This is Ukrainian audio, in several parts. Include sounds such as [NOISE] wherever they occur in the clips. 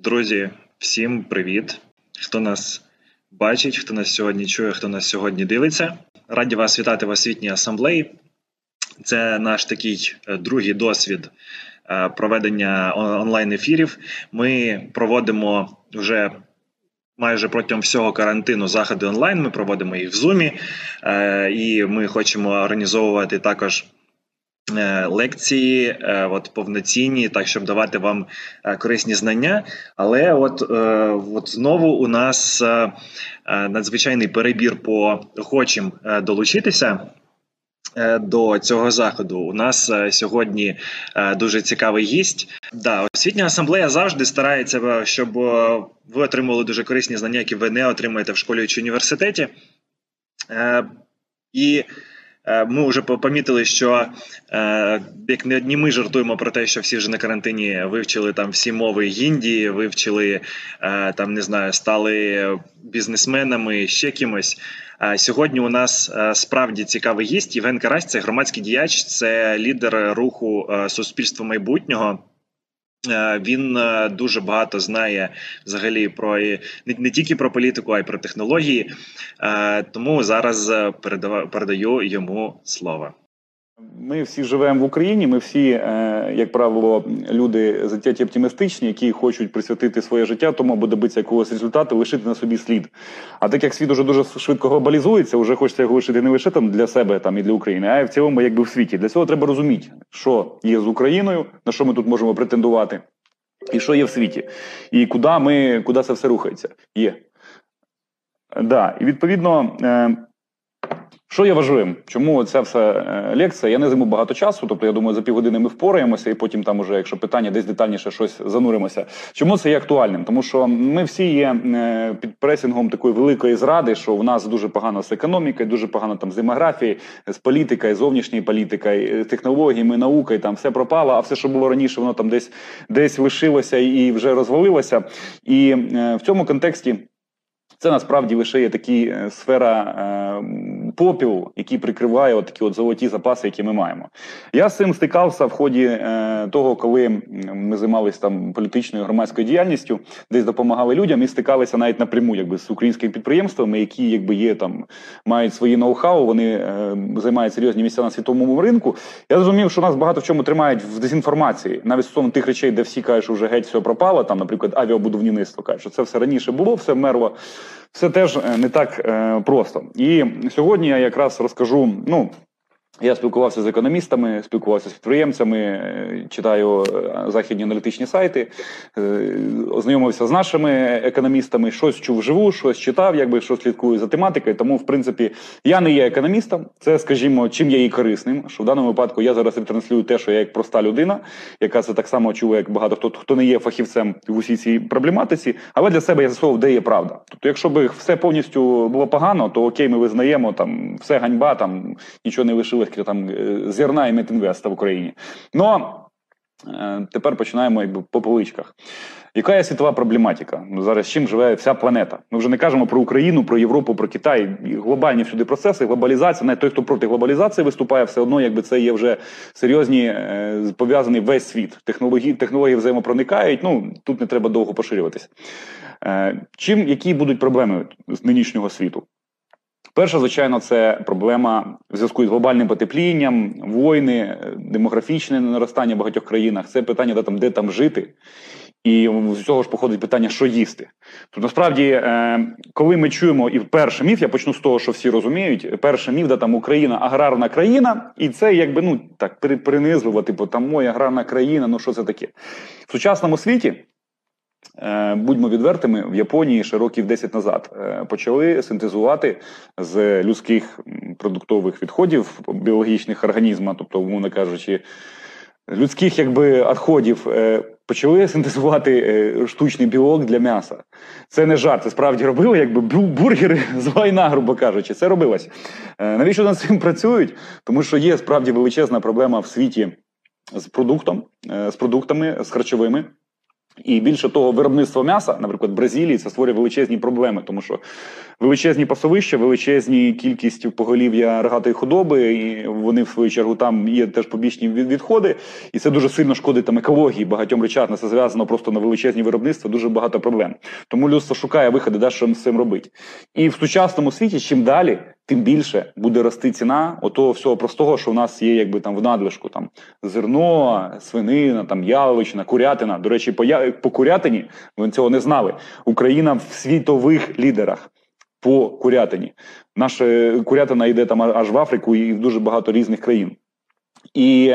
Друзі, всім привіт! Хто нас бачить, хто нас сьогодні чує, хто нас сьогодні дивиться. Раді вас вітати в освітній асамблеї. Це наш такий е, другий досвід е, проведення онлайн-ефірів. Ми проводимо вже майже протягом всього карантину заходи онлайн. Ми проводимо їх в Zoom, е, і ми хочемо організовувати також. Е, лекції, е, от повноцінні, так щоб давати вам е, корисні знання. Але от от знову у нас надзвичайний перебір по охочим долучитися. До цього заходу у нас сьогодні дуже цікавий гість. Да, освітня асамблея завжди старається, щоб ви отримали дуже корисні знання, які ви не отримаєте в школі чи університеті. І ми вже помітили, що е, як не одні ми жартуємо про те, що всі вже на карантині вивчили там всі мови Гіндії, вивчили е, там, не знаю, стали бізнесменами ще кимось. Сьогодні у нас справді цікавий гість. Євген Карась, це громадський діяч, це лідер руху суспільства майбутнього. Е, він е, дуже багато знає взагалі про не, тільки про політику, а й про технології. Е, тому зараз передаю йому слово. Ми всі живемо в Україні. Ми всі, е, як правило, люди затяті оптимістичні, які хочуть присвятити своє життя, тому аби добитися якогось результату, лишити на собі слід. А так як світ уже дуже швидко глобалізується, вже хочеться його лишити не лише там для себе там і для України, а й в цілому, якби в світі. Для цього треба розуміти, що є з Україною, на що ми тут можемо претендувати, і що є в світі, і куди ми, куди це все рухається. Є. Да, і відповідно. Е, що є важливим? Чому ця вся е, лекція? Я не займу багато часу, тобто я думаю, за півгодини ми впораємося, і потім там, уже, якщо питання, десь детальніше щось зануримося. Чому це є актуальним? Тому що ми всі є е, під пресінгом такої великої зради, що в нас дуже погано з економікою, дуже погано там з демографією, з політикою, зовнішньою політикою, технологіями, наукою, там все пропало, а все, що було раніше, воно там десь десь лишилося і вже розвалилося. І е, в цьому контексті. Це насправді лише є такі е, сфера попілу, який прикриває от такі от золоті запаси, які ми маємо. Я з цим стикався в ході е, того, коли ми займалися там політичною громадською діяльністю, десь допомагали людям і стикалися навіть напряму, якби з українськими підприємствами, які якби є там, мають свої ноу-хау, вони е, займають серйозні місця на світовому ринку. Я зрозумів, що нас багато в чому тримають в дезінформації, навіть стосовно тих речей, де всі кажуть, що вже геть все пропало. Там, наприклад, авіабудівництво кажуть, що це все раніше було, все вмерло все теж е, не так е, просто. І сьогодні я якраз розкажу. Ну я спілкувався з економістами, спілкувався з підприємцями, е, читаю західні аналітичні сайти, ознайомився з нашими економістами, щось чув живу, щось читав, якби що слідкую за тематикою. Тому, в принципі, я не є економістом. Це, скажімо, чим я є корисним. Що в даному випадку я зараз ретранслюю те, що я як проста людина, яка це так само чує, як багато хто хто не є фахівцем в усій цій проблематиці, але для себе я з'ясовував, де є правда. Тобто, якщо б все повністю було погано, то окей, ми визнаємо там все ганьба, там нічого не лишилось там е, зерна і метінвеста в Україні. Ну е, тепер починаємо якби, по поличках. Яка є світова проблематика? Ну, Зараз чим живе вся планета? Ми вже не кажемо про Україну, про Європу, про Китай. Глобальні всюди процеси, глобалізація. Навіть той, хто проти глобалізації виступає, все одно, якби це є вже серйозні е, пов'язаний весь світ. Технології технології взаємопроникають. Ну тут не треба довго поширюватися. Чим які будуть проблеми з нинішнього світу? Перша, звичайно, це проблема в зв'язку з глобальним потеплінням, війни, демографічне наростання в багатьох країнах. Це питання, де там де там жити. І з цього ж походить питання, що їсти. Тобто, насправді, е, коли ми чуємо, і перший міф, я почну з того, що всі розуміють, перший міф, де там Україна аграрна країна, і це якби ну так принизливо, типу там моя аграрна країна, ну що це таке? В сучасному світі Е, будьмо відвертими, в Японії ще років 10 назад е, почали синтезувати з людських продуктових відходів біологічних організмів, тобто, умовно кажучи, людських якби відходів, е, почали синтезувати штучний білок для м'яса. Це не жарт, це справді робили, якби бургери з війна, грубо кажучи, це робилось. Навіщо над цим працюють? Тому що є справді величезна проблема в світі з продуктом, з продуктами, з харчовими. І більше того, виробництво м'яса, наприклад, в Бразилії, це створює величезні проблеми, тому що величезні пасовища, величезні кількість поголів'я рогатої худоби, і вони в свою чергу там є теж побічні відходи, і це дуже сильно шкодить там екології, багатьом речах. Це зв'язано просто на величезні виробництва, дуже багато проблем. Тому людство шукає виходи, де що з цим робити. І в сучасному світі, чим далі, тим більше буде рости ціна отого всього простого, що в нас є, якби там в надлишку там зерно, свинина, там яловичина, курятина. До речі, по, по курятині ви цього не знали. Україна в світових лідерах по курятині. Наша курятина йде там аж в Африку і в дуже багато різних країн. І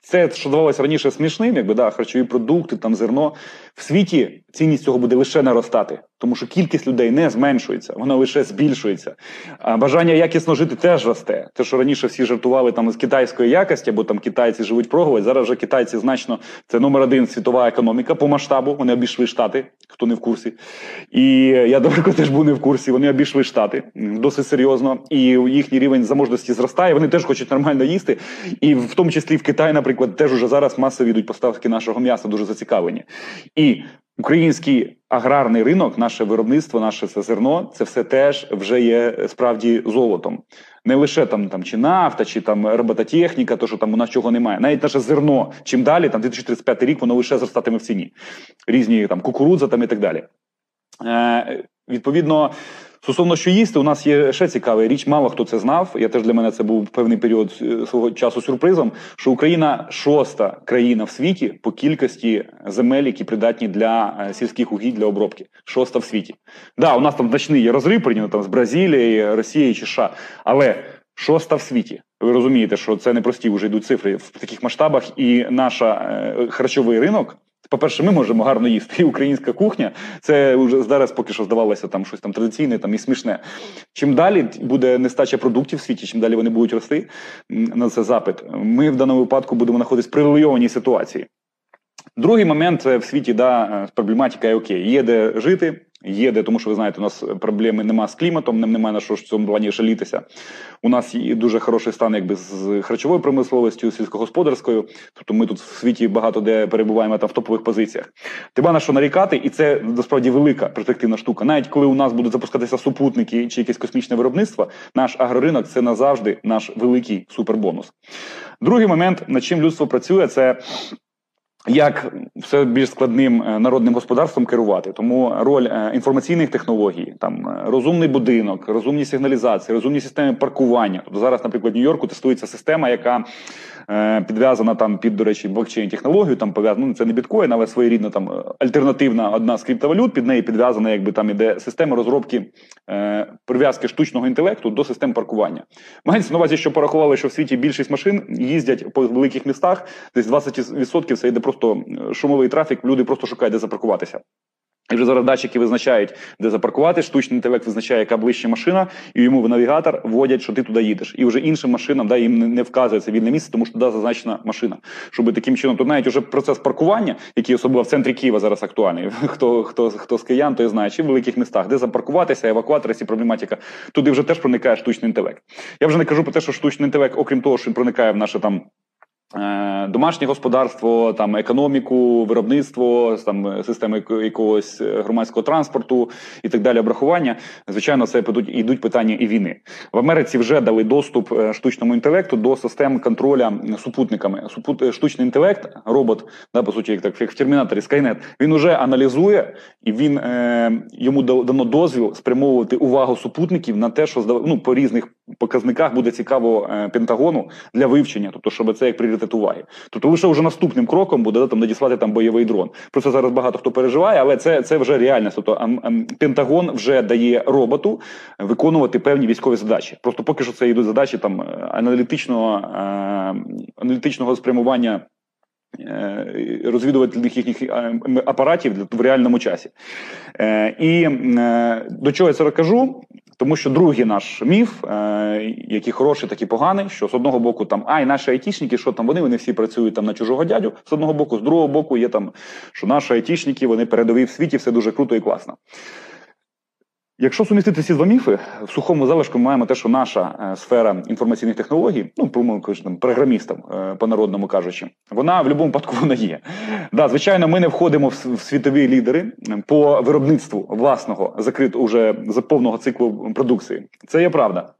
це, що здавалося раніше смішним, якби да, харчові продукти, там зерно в світі цінність цього буде лише наростати, тому що кількість людей не зменшується, вона лише збільшується. А бажання якісно жити теж росте. Те, що раніше всі жартували там з китайської якості, бо там китайці живуть проголодь, Зараз вже китайці значно це номер один світова економіка по масштабу. Вони обійшли штати, хто не в курсі. І я далеко теж був не в курсі. Вони обійшли штати досить серйозно, і їхній рівень заможності зростає. Вони теж хочуть нормально їсти. І в тому числі в Китаї, наприклад, теж уже зараз масово йдуть поставки нашого м'яса, дуже зацікавлені. І Український аграрний ринок, наше виробництво, наше це зерно, це все теж вже є справді золотом. Не лише там там чи нафта, чи там робототехніка, то що там у нас чого немає. Навіть наше зерно, чим далі, там 2035 рік, воно лише зростатиме в ціні. Різні там кукурудза там і так далі. Е, Відповідно, Стосовно що їсти, у нас є ще цікава річ, мало хто це знав. Я теж для мене це був певний період е, свого часу сюрпризом. Що Україна шоста країна в світі по кількості земель, які придатні для е, сільських угідь для обробки. Шоста в світі. Да, у нас там значний є розрив порівняно там з Бразилією, Росією чи США, але шоста в світі. Ви розумієте, що це не прості вже йдуть цифри в таких масштабах, і наш е, харчовий ринок по-перше, ми можемо гарно їсти. І українська кухня це вже зараз поки що здавалося там щось там традиційне там і смішне. Чим далі буде нестача продуктів в світі, чим далі вони будуть рости на це запит, ми в даному випадку будемо знаходитися в привілейованій ситуації. Другий момент в світі да, проблематика є окей, є де жити, Є де, тому що ви знаєте, у нас проблеми нема з кліматом, нам немає на що в цьому плані жалітися. У нас є дуже хороший стан, якби з харчовою промисловістю, сільськогосподарською. Тобто ми тут в світі багато де перебуваємо там в топових позиціях. Тиба на що нарікати, і це насправді велика перспективна штука. Навіть коли у нас будуть запускатися супутники чи якесь космічне виробництво, наш агроринок це назавжди наш великий супербонус. Другий момент, над чим людство працює, це як все більш складним е, народним господарством керувати, тому роль е, інформаційних технологій, там е, розумний будинок, розумні сигналізації, розумні системи паркування. Тобто зараз, наприклад, в Нью-Йорку тестується система, яка підв'язана там під, до речі, блокчейн технологію, там пов'язана, ну це не біткоін, але своєрідна там е, альтернативна одна з криптовалют, під неї підв'язана, якби там іде система розробки е, прив'язки штучного інтелекту до систем паркування. Мається на увазі, що порахували, що в світі більшість машин їздять по великих містах, десь 20% це йде просто е, шумовий трафік, люди просто шукають, де запаркуватися. І вже зараз датчики визначають, де запаркувати. Штучний інтелект визначає, яка ближча машина, і йому в навігатор вводять, що ти туди їдеш. І вже іншим машинам да, їм не вказується вільне місце, тому що туди зазначена машина. Щоб таким чином, то навіть уже процес паркування, який особливо в центрі Києва зараз актуальний. [LAUGHS] Хто хто хто з киян, той знає, чи в великих містах, де запаркуватися, евакуатори, ці проблематика. Туди вже теж проникає штучний інтелект. Я вже не кажу про те, що штучний інтелект, окрім того, що він проникає в наше там. Е, домашнє господарство, там економіку, виробництво, там системи якогось громадського транспорту і так далі. Обрахування, звичайно, це підуть ідуть питання і війни в Америці. Вже дали доступ е, штучному інтелекту до систем контроля супутниками. Супут е, штучний інтелект, робот, да по суті, як так як в термінаторі Skynet, він уже аналізує і він е, йому дано дозвіл спрямовувати увагу супутників на те, що ну, по різних показниках буде цікаво е, Пентагону для вивчення, тобто, щоб це як пріоритет уваги. Тобто, лише вже наступним кроком буде там надіслати там бойовий дрон. Про це зараз багато хто переживає, але це це вже реальність. Тобто Пентагон вже дає роботу виконувати певні військові задачі. Просто поки що це йдуть задачі там аналітичного а, аналітичного спрямування. Е, розвідувальних їхніх апаратів в реальному часі. Е, і до чого я це кажу? Тому що другий наш міф, е, який хороший, так і поганий, що з одного боку там ай, наші айтішники, що там вони, вони всі працюють там на чужого дядю. З одного боку, з другого боку, є там, що наші айтішники, вони передові в світі, все дуже круто і класно. Якщо сумістити ці два міфи, в сухому залишку ми маємо те, що наша е, сфера інформаційних технологій, ну про там, програмістам, е, по народному кажучи, вона в будь-якому випадку вона є. Да, звичайно, ми не входимо в, світові лідери по виробництву власного закритого уже за повного циклу продукції. Це є правда.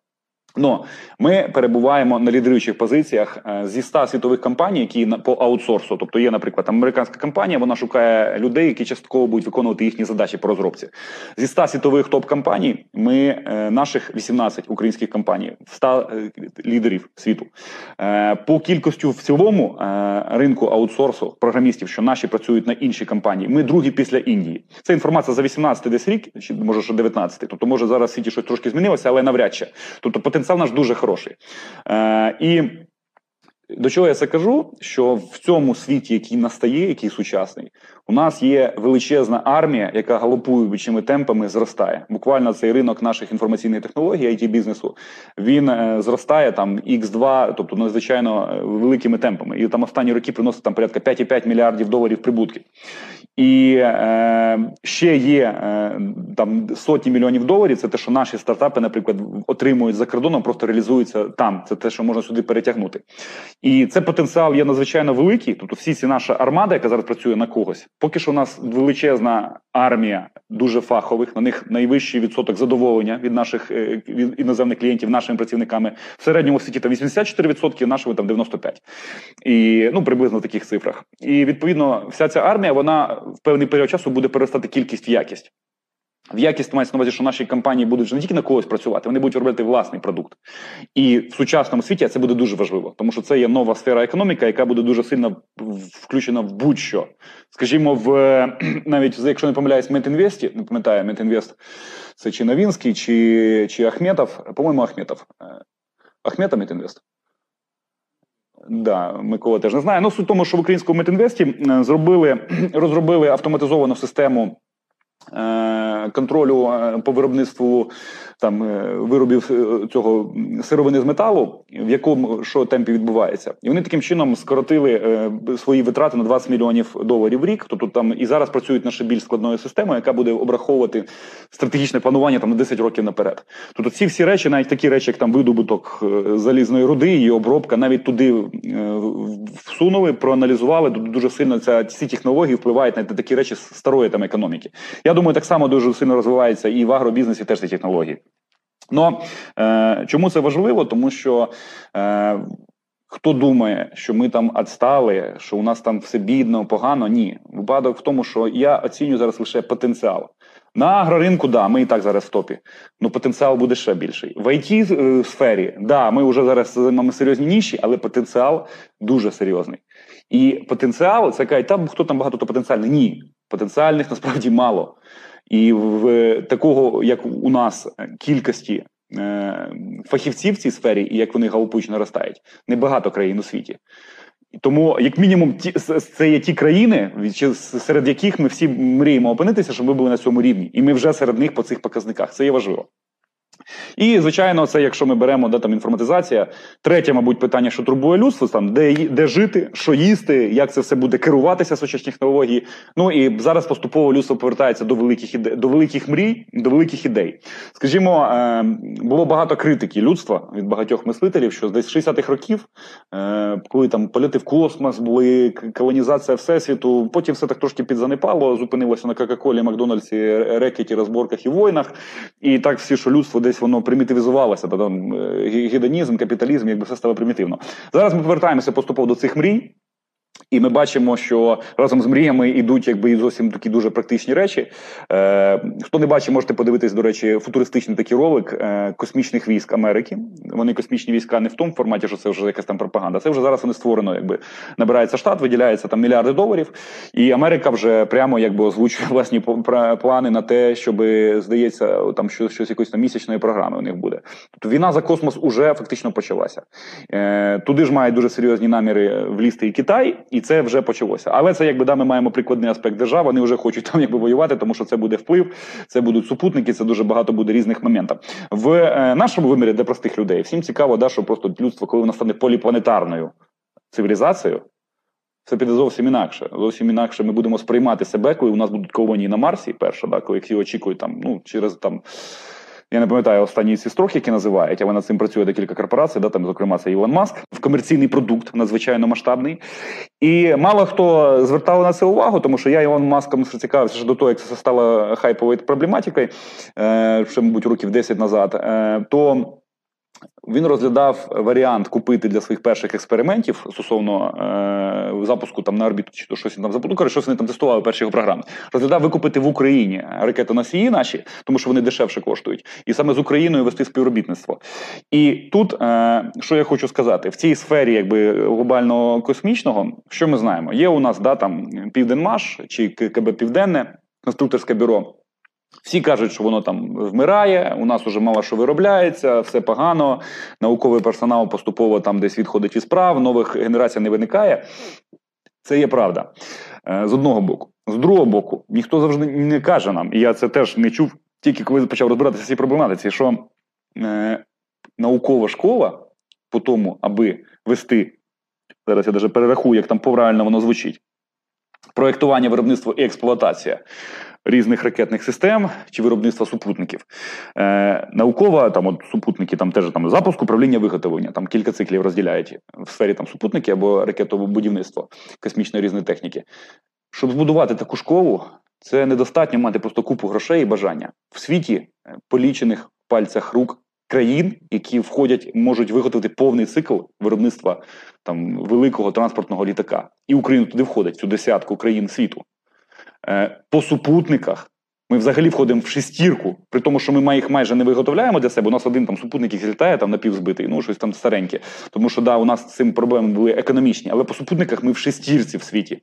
Но ми перебуваємо на лідеруючих позиціях е, зі 100 світових компаній, які по аутсорсу, тобто є, наприклад, американська компанія, вона шукає людей, які частково будуть виконувати їхні задачі по розробці. Зі 100 світових топ-компаній ми е, наших 18 українських компаній, 100 е, лідерів світу. По кількості в цілому ринку аутсорсу програмістів, що наші працюють на інші компанії, ми другі після Індії. Це інформація за 18 десь рік, чи може що 19 Тобто, може зараз світі щось трошки змінилося, але навряд чи. Тобто потенціал наш дуже хороший. Е, І до чого я це кажу? Що в цьому світі, який настає, який сучасний, у нас є величезна армія, яка галопуючими темпами зростає. Буквально цей ринок наших інформаційних технологій, it бізнесу, він е, зростає там X2, тобто надзвичайно е, великими темпами. І там останні роки приносить там порядка 5,5 мільярдів доларів прибутків. І е, ще є е, там сотні мільйонів доларів. Це те, що наші стартапи, наприклад, отримують за кордоном, просто реалізуються там. Це те, що можна сюди перетягнути. І це потенціал є надзвичайно великий. Тобто, всі ці наша армада, яка зараз працює на когось, поки що у нас величезна армія дуже фахових. На них найвищий відсоток задоволення від наших е, від іноземних клієнтів, нашими працівниками в середньому світі там 84%, нашими там 95%. І ну приблизно в таких цифрах. І відповідно, вся ця армія, вона в певний період часу буде переростати кількість в якість. В якість мається на увазі, що наші компанії будуть не тільки на когось працювати, вони будуть робити власний продукт. І в сучасному світі це буде дуже важливо, тому що це є нова сфера економіки, яка буде дуже сильно включена в будь-що. Скажімо, в [CLEARS THROAT] навіть якщо не помиляюсь, Метінвесті, не пам'ятаю, Метінвест це чи Новінський, чи чи Ахметов, по-моєму, Ахметов. Е, Ахмета Метінвест. Да, Микола теж не знає. Ну, суть тому, що в українському Метінвесті е, зробили, [CLEARS THROAT] розробили автоматизовану систему Е, контролю е, по виробництву там е, виробів цього сировини з металу, в якому що темпі відбувається, і вони таким чином скоротили свої витрати на 20 мільйонів доларів в рік. Тобто там і зараз працюють на ще більш складною системою, яка буде обраховувати стратегічне планування там на 10 років наперед. Тобто ці всі речі, навіть такі речі, як там видобуток залізної руди, її обробка, навіть туди всунули, проаналізували. Дуже сильно ця ці технології впливають на такі речі старої там економіки. Я думаю, так само дуже сильно розвивається і в агробізнесі теж ці технології. Ну е, чому це важливо? Тому що е, хто думає, що ми там відстали, що у нас там все бідно, погано, ні. Випадок в тому, що я оцінюю зараз лише потенціал. На агроринку, да, ми і так зараз в топі. Ну потенціал буде ще більший. В it е, сфері, да, ми вже зараз займаємо серйозні ніші, але потенціал дуже серйозний. І потенціал це кажуть, там хто там багато то потенціальний? Ні. Потенціальних насправді мало. І в такого, як у нас, кількості е, фахівців в цій сфері, і як вони галопуючи наростають, небагато країн у світі. Тому, як мінімум, ті це є ті країни, серед яких ми всі мріємо опинитися, щоб ми були на цьому рівні, і ми вже серед них по цих показниках. Це є важливо. І, звичайно, це якщо ми беремо де там інформатизація, третє, мабуть, питання, що турбує людство, там де де жити, що їсти, як це все буде керуватися сучасні технології. Ну і зараз поступово людство повертається до великих іде, до великих мрій, до великих ідей. Скажімо, е, було багато критики людства від багатьох мислителів, що десь 60-х років, е, коли там польоти в космос, були колонізація всесвіту, потім все так трошки підзанепало, зупинилося на Кока-Колі, Макдональдсі, рекеті, розборках і войнах. І так всі, що людство десь воно примітивізувалося, та там е, гедонізм, капіталізм, якби все стало примітивно. Зараз ми повертаємося поступово до цих мрій. І ми бачимо, що разом з мріями йдуть якби і зовсім такі дуже практичні речі. Е, Хто не бачить, можете подивитись, до речі, футуристичний такий ролик е, космічних військ Америки. Вони космічні війська не в тому форматі, що це вже якась там пропаганда. Це вже зараз вони створено, якби набирається штат, виділяється там мільярди доларів, і Америка вже прямо якби озвучує власні плани на те, щоб здається, там щось щось якоїсь там місячної програми у них буде. Тобто війна за космос уже фактично почалася. Е, Туди ж мають дуже серйозні наміри влізти і Китай і це вже почалося. Але це якби да, ми маємо прикладний аспект держави. Вони вже хочуть там якби воювати, тому що це буде вплив, це будуть супутники, це дуже багато буде різних моментів. В е, нашому вимірі для простих людей всім цікаво, да, що просто людство, коли воно стане поліпланетарною цивілізацією. Все піде зовсім інакше. Зовсім інакше ми будемо сприймати себе, коли у нас будуть колонії на Марсі, перша, да, коли їх очікують там, ну, через там. Я не пам'ятаю останні ці строки, які називають, але над цим працює декілька корпорацій, да, там, зокрема, це Ілон Маск, в комерційний продукт надзвичайно масштабний. І мало хто звертав на це увагу, тому що я Ілон Маском цікавився ще до того, як це стало хайповою проблематикою, е, ще, мабуть, років 10 назад. Е, то він розглядав варіант купити для своїх перших експериментів стосовно е, запуску там на орбіту, чи то щось там запустили, коротше, щось вони там тестували перші його програми. Розглядав викупити в Україні ракетоносії наші, тому що вони дешевше коштують, і саме з Україною вести співробітництво. І тут е, що я хочу сказати, в цій сфері якби глобального космічного, що ми знаємо? Є у нас да там Південмаш чи КБ Південне конструкторське бюро. Всі кажуть, що воно там вмирає, у нас уже мало що виробляється, все погано, науковий персонал поступово там десь відходить від справ, нових генерацій не виникає. Це є правда. Е, з одного боку. З другого боку, ніхто завжди не каже нам, і я це теж не чув, тільки коли почав розбиратися в цій проблематиці, що е, наукова школа по тому, аби вести, зараз я навіть перерахую, як там правильно воно звучить. Проєктування, виробництво і експлуатація різних ракетних систем чи виробництва супутників. Е, Наукова там от супутники, там теж там запуск, управління виготовлення, там кілька циклів розділяють в сфері там супутники або ракетове будівництво космічної різної техніки. Щоб збудувати таку школу, це недостатньо мати просто купу грошей і бажання в світі е, полічених пальцях рук. Країн, які входять, можуть виготовити повний цикл виробництва там великого транспортного літака, і Україна туди входить цю десятку країн світу. Е, по супутниках. Ми взагалі входимо в шестірку, при тому, що ми їх майже не виготовляємо для себе. У нас один там супутник який літає там напівзбитий, ну щось там стареньке. Тому що да, у нас з цим проблеми були економічні, але по супутниках ми в шестірці в світі.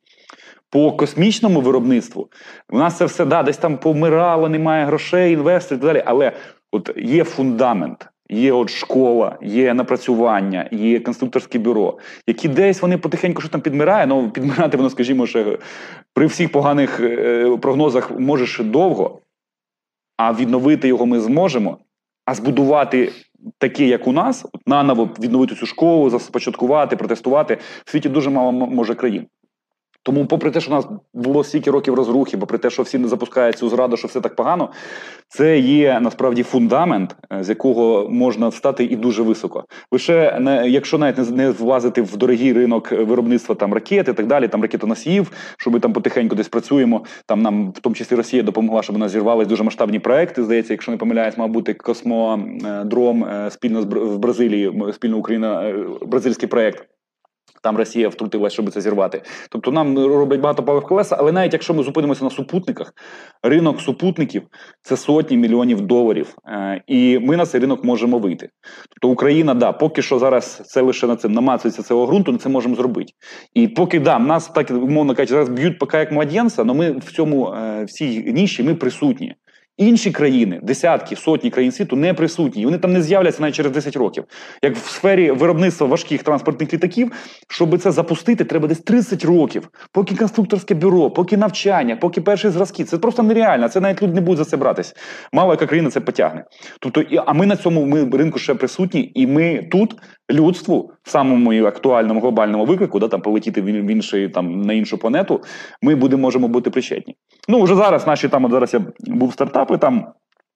По космічному виробництву у нас це все да, десь там помирало, немає грошей, інвесторів і так далі. Але от є фундамент. Є от школа, є напрацювання, є конструкторське бюро, які десь вони потихеньку що там підмирає, ну підмирати воно, скажімо, ще при всіх поганих е, прогнозах може довго, а відновити його ми зможемо. А збудувати таке, як у нас, наново відновити цю школу, започаткувати, протестувати в світі дуже мало може країн. Тому, попри те, що у нас було стільки років розрухи, попри те, що всі не запускають цю зраду, що все так погано, це є насправді фундамент, е, з якого можна встати і дуже високо. Лише не якщо навіть не, влазити в дорогий ринок виробництва там ракет і так далі, там ракетоносіїв, що ми там потихеньку десь працюємо. Там нам в тому числі Росія допомогла, щоб у нас зірвались дуже масштабні проекти. Здається, якщо не помиляюсь, мав бути космодром е, спільно з в Бразилії, спільно Україна, е, бразильський проект. Там Росія втрутилася, щоб це зірвати. Тобто нам роблять багато палив колеса, але навіть якщо ми зупинимося на супутниках, ринок супутників це сотні мільйонів доларів, е, і ми на цей ринок можемо вийти. Тобто Україна, да, поки що зараз це лише на це намацується цього ґрунту, ми це можемо зробити. І поки да, нас так умовно кажучи, зараз б'ють поки як младенця, але ми в цьому е, в цій ніші ми присутні. Інші країни, десятки, сотні країн світу не присутні. Вони там не з'являться навіть через 10 років. Як в сфері виробництва важких транспортних літаків, щоб це запустити, треба десь 30 років. Поки конструкторське бюро, поки навчання, поки перші зразки. Це просто нереально. Це навіть люди не будуть за це братись. Мало яка країна це потягне. Тобто, а ми на цьому ми ринку ще присутні, і ми тут людству в самому актуальному глобальному виклику, да, там полетіти в інший там на іншу планету, ми будемо можемо бути причетні. Ну вже зараз наші там от зараз я був стартапи там.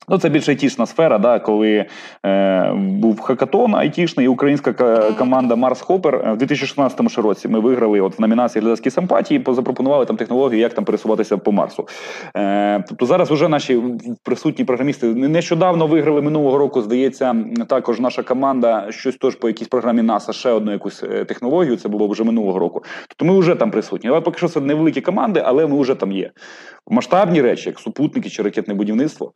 Ну, це більш айтішна сфера, да, коли е, був хакатон айтішний, і українська команда Марс Хопер в 2016 році ми виграли от в номінації глядацькі симпатії, запропонували там технологію, як там пересуватися по Марсу. Е, Тобто зараз вже наші присутні програмісти нещодавно виграли минулого року. Здається, також наша команда щось теж по якійсь програмі НАСА ще одну якусь е, технологію. Це було вже минулого року. Тобто ми вже там присутні. Але поки що це невеликі команди, але ми вже там є. Масштабні речі, як супутники чи ракетне будівництво.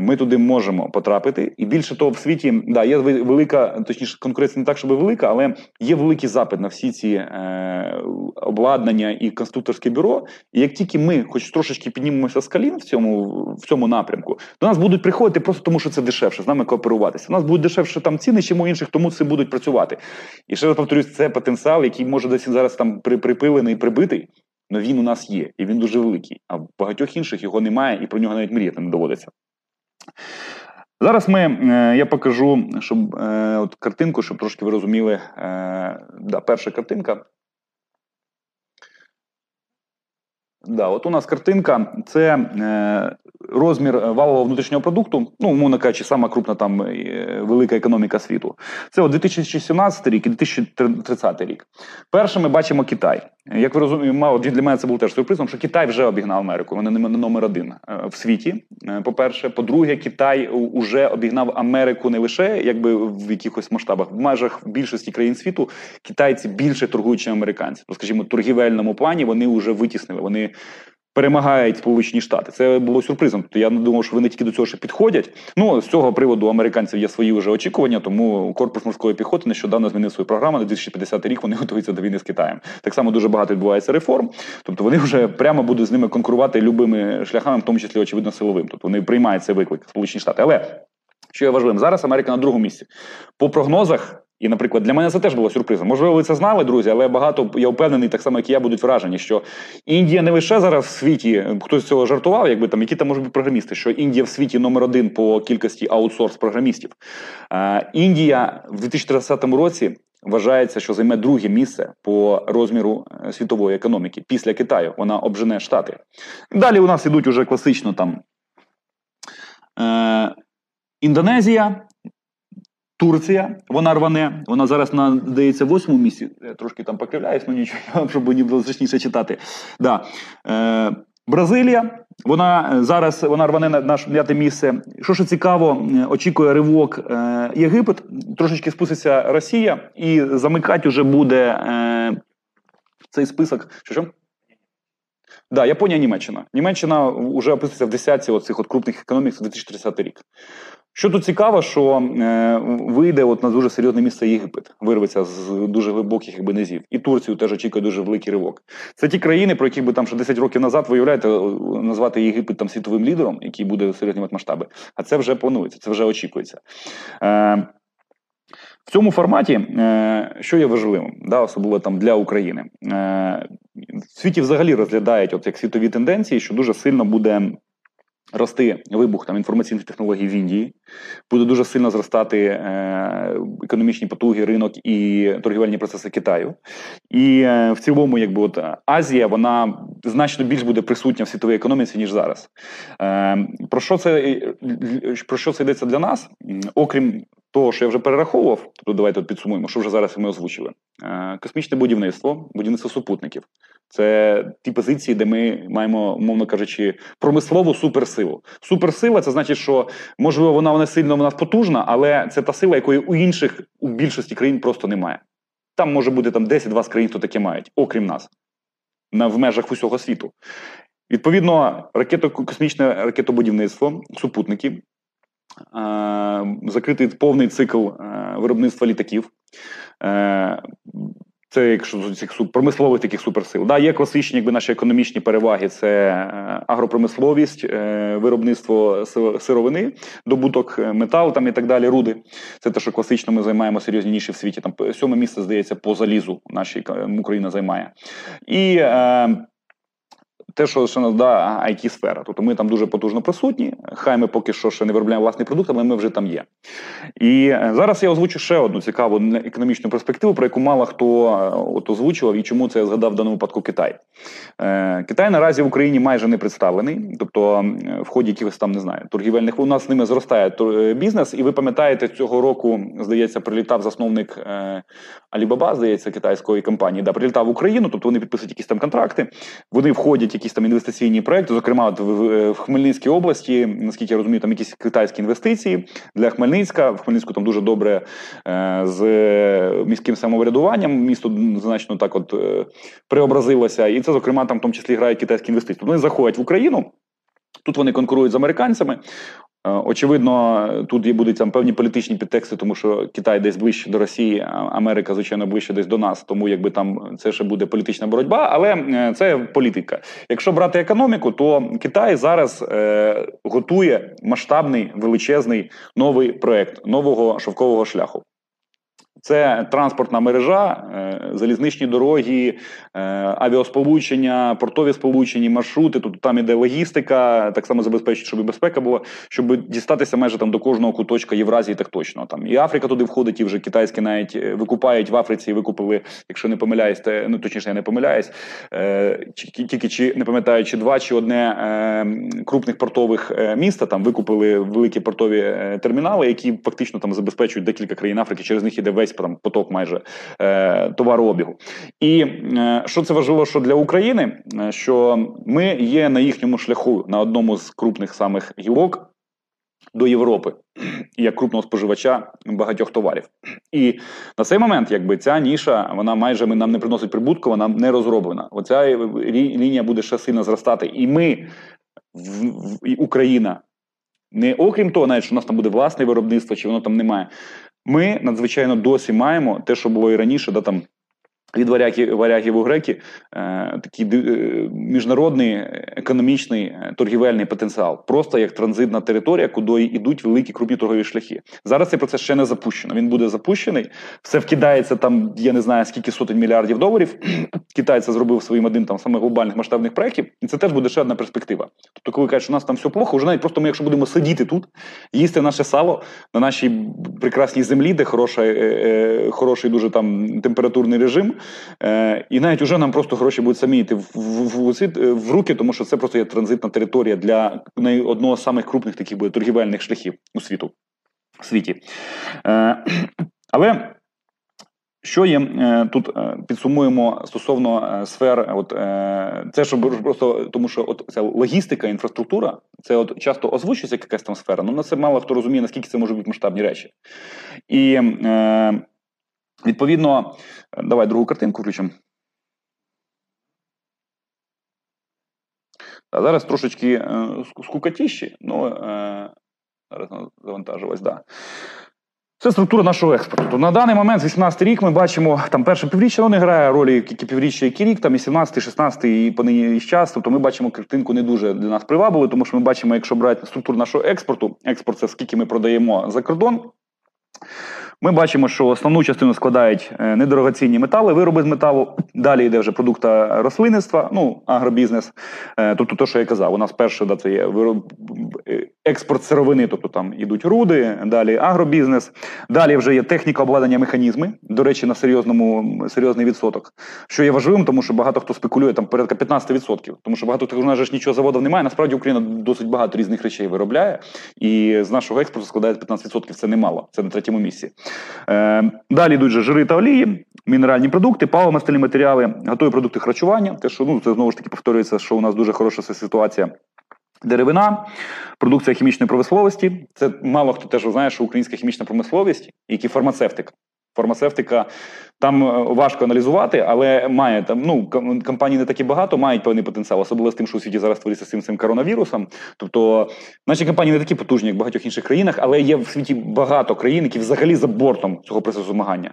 Ми туди можемо потрапити, і більше того, в світі да є велика, точніше, конкуренція не так, щоб велика, але є великий запит на всі ці е, обладнання і конструкторське бюро. І як тільки ми, хоч трошечки піднімемося з калін в цьому в цьому напрямку, до нас будуть приходити просто тому, що це дешевше, з нами кооперуватися. У нас будуть дешевше там ціни, чим у інших, тому це будуть працювати. І ще раз повторюсь, це потенціал, який може десь зараз там припилений, прибитий. але він у нас є, і він дуже великий. А в багатьох інших його немає, і про нього навіть мріяти не доводиться. Зараз ми, е, я покажу щоб, е, от картинку, щоб трошки ви розуміли. Е, да, Перша картинка. Да, от у нас картинка це розмір валового внутрішнього продукту, ну, умовно кажучи, сама крупна там велика економіка світу. Це от 2017 рік і 2030 рік. Перше ми бачимо Китай. Як ви розумієте, для мене це був теж сюрпризом, що Китай вже обігнав Америку. Вони не номер один е, в світі. Е, по-перше, по-друге, Китай вже обігнав Америку не лише якби в якихось масштабах, в межах більшості країн світу китайці більше торгують, ніж американці. То, скажімо, торгівельному плані вони вже витіснили. Вони перемагають Сполучені Штати. Це було сюрпризом. Тобто я не думав, що вони тільки до цього ще підходять. Ну з цього приводу американців є свої вже очікування. Тому корпус морської піхоти нещодавно змінив свою програму на 2050 рік. Вони [LAUGHS] готуються до війни з Китаєм. Так само дуже багато відбувається реформ. Тобто вони вже прямо будуть з ними конкурувати любими шляхами, в тому числі очевидно силовим. Тобто вони приймають цей виклик Сполучені Штати. Але що є важливим зараз? Америка на другому місці по прогнозах. І, наприклад, для мене це теж було сюрпризом. Можливо, ви це знали, друзі, але багато я впевнений, так само як і я, будуть вражені, що Індія не лише зараз в світі, хтось з цього жартував, якби там які там можуть бути програмісти, що Індія в світі номер один по кількості аутсорс програмістів. Е, Індія в 2030 році вважається, що займе друге місце по розміру е, світової економіки після Китаю. Вона обжене штати. Далі у нас ідуть уже класично там. Е, Індонезія, Турція, вона рване, вона зараз на здається восьмому місці. Трошки там покривляюсь, ну нічого, [LAUGHS] щоб мені було зручніше читати. Да. Е, Бразилія, вона е, зараз вона рване на наше п'яте місце. Що ж цікаво, е, очікує ривок е, Єгипет, трошечки спуститься Росія, і замикати вже буде е, цей список. Що що? Да, Японія, Німеччина. Німеччина вже опуститься в десятці оцих от крупних економік 2030 рік. Що тут цікаво, що е, вийде от на дуже серйозне місце Єгипет, вирветься з дуже глибоких якби, низів. І Турцію теж очікує дуже великий ривок. Це ті країни, про які би там ще 10 років назад виявляєте, назвати Єгипет там світовим лідером, який буде серйозні масштаби. А це вже планується, це вже очікується. Е, в цьому форматі, е, що є важливим, да, особливо там для України, е, в світі взагалі розглядають от як світові тенденції, що дуже сильно буде рости вибух там інформаційних технологій в Індії, буде дуже сильно зростати е, економічні потуги, ринок і торгівельні процеси Китаю. І в цілому, якби от Азія, вона значно більш буде присутня в світовій економіці ніж зараз. Про що це про що це йдеться для нас? Окрім того, що я вже перераховував, тобто давайте от підсумуємо, що вже зараз ми озвучили. Е, космічне будівництво, будівництво супутників. Це ті позиції, де ми маємо, мовно кажучи, промислову суперсилу. Суперсила це значить, що можливо вона не сильно вона потужна, але це та сила, якої у інших у більшості країн просто немає. Там може бути там 10-20 країн, хто таке мають, окрім нас, на в межах усього світу. Відповідно, ракето, космічне ракетобудівництво, супутники, закритий повний цикл виробництва літаків. Е, це якщо цих промислових таких суперсил. Да, Є класичні якби наші економічні переваги: це е, агропромисловість, е, виробництво сировини, добуток металу там і так далі. Руди. Це те, що класично ми займаємо серйозні ніші в світі. Там сьоме місце здається по залізу. Наші Україна займає. І те, що ще да, it сфера Тобто ми там дуже потужно присутні. Хай ми поки що ще не виробляємо власний продукт, але ми вже там є. І е, зараз я озвучу ще одну цікаву економічну перспективу, про яку мало хто е, от озвучував і чому це я згадав в даному випадку Китай. Е, Китай наразі в Україні майже не представлений, тобто в ході якихось там не знаю, торгівельних у нас з ними зростає бізнес. І ви пам'ятаєте, цього року здається, прилітав засновник Alibaba, здається, китайської компанії. Да, прилітав в Україну, тобто вони підписують якісь там контракти. Вони входять якісь там інвестиційні проекти. Зокрема, от в, в Хмельницькій області, наскільки я розумію, там якісь китайські інвестиції для Хмельницька. В Хмельницьку там дуже добре е, з міським самоврядуванням. Місто значно так, от е, преобразилося, і це зокрема там в тому числі грають китайські інвестиції. Тобто вони заходять в Україну. Тут вони конкурують з американцями. Е, очевидно, тут будуть там певні політичні підтексти, тому що Китай десь ближче до Росії, Америка, звичайно, ближче десь до нас. Тому якби там це ще буде політична боротьба, але е, це політика. Якщо брати економіку, то Китай зараз е, готує масштабний величезний новий проект нового шовкового шляху. Це транспортна мережа, е, залізничні дороги, е, авіасполучення, портові сполучення, маршрути. Тут там іде логістика, так само забезпечить, щоб і безпека була, щоб дістатися майже там до кожного куточка Євразії, так точно. Там і Африка туди входить, і вже китайські навіть е, викупають в Африці. Викупили, якщо не помиляюсь, те, ну точніше, я не помиляюсь. Тільки чи не пам'ятаю, чи два чи одне крупних портових міста там викупили великі портові термінали, які фактично там забезпечують декілька країн Африки. Через них іде весь там поток майже е, товарообігу. І е, що це важливо, що для України, е, що ми є на їхньому шляху на одному з крупних самих гілок. До Європи як крупного споживача багатьох товарів, і на цей момент, якби ця ніша, вона майже нам не приносить прибутку, вона не розроблена. Оця лінія буде ще сильно зростати, і ми в, в Україна не окрім того, навіть що у нас там буде власне виробництво, чи воно там немає. Ми надзвичайно досі маємо те, що було і раніше, да там від варягів, варягів у греки е, такий е, міжнародний економічний е, торгівельний потенціал, просто як транзитна територія, куди йдуть великі крупні торгові шляхи. Зараз цей процес ще не запущено. Він буде запущений. Все вкидається там. Я не знаю скільки сотень мільярдів доларів. [CLEARS THROAT] Китай це зробив своїм одним там самих глобальних масштабних проєктів, і це теж буде ще одна перспектива. Тобто, коли кажуть, що у нас там все плохо, вже навіть просто ми, якщо будемо сидіти тут, їсти наше сало на нашій прекрасній землі, де хороша, е, хороший дуже там температурний режим. Е, І навіть уже нам просто гроші будуть самі йти в, в, в, в руки, тому що це просто є транзитна територія для одного з самих крупних таких буде торгівельних шляхів у світу світі. Е, [CLEARS THROAT] Але. Що є е, тут е, підсумуємо стосовно е, сфер, от це щоб просто тому, що от ця логістика, інфраструктура, це от часто озвучується якась там сфера. Ну на це мало хто розуміє, наскільки це можуть бути масштабні речі. І Відповідно, давай другу картинку включимо. А зараз трошечки е, скукатіші, ну е, зараз завантажилась, да. Це структура нашого експорту. На даний момент, з 18 рік, ми бачимо, там перше півріччя воно не грає ролі, які півріччя, який рік, там і 17, 16 і по нині час. Тобто ми бачимо картинку не дуже для нас привабливу, тому що ми бачимо, якщо брати структуру нашого експорту, експорт це скільки ми продаємо за кордон. Ми бачимо, що основну частину складають е, недорогоцінні метали, вироби з металу. Далі йде вже продукта рослинництва, ну агробізнес. Е, тобто, то, що я казав, у нас перше да, це є вироб... Е, експорт сировини, тобто там ідуть руди, далі агробізнес. Далі вже є техніка обладнання механізми. До речі, на серйозному серйозний відсоток. Що є важливим, тому що багато хто спекулює там порядка 15%. Тому що багато хто у ж нічого заводів немає. Насправді Україна досить багато різних речей виробляє, і з нашого експорту складає 15%. Це немало, це на третьому місці. Е, далі йдуть же жири та олії, мінеральні продукти, паливомастильні матеріали, готові продукти харчування. Те, що ну це знову ж таки повторюється, що у нас дуже хороша ситуація. Деревина, продукція хімічної промисловості. Це мало хто теж знає, що українська хімічна промисловість, як і фармацевтика. Фармацевтика там е, важко аналізувати, але має там ну компанії не такі багато, мають певний потенціал, особливо з тим, що у світі зараз твориться з цим цим коронавірусом. Тобто наші компанії не такі потужні, як в багатьох інших країнах, але є в світі багато країн, які взагалі за бортом цього процесу змагання.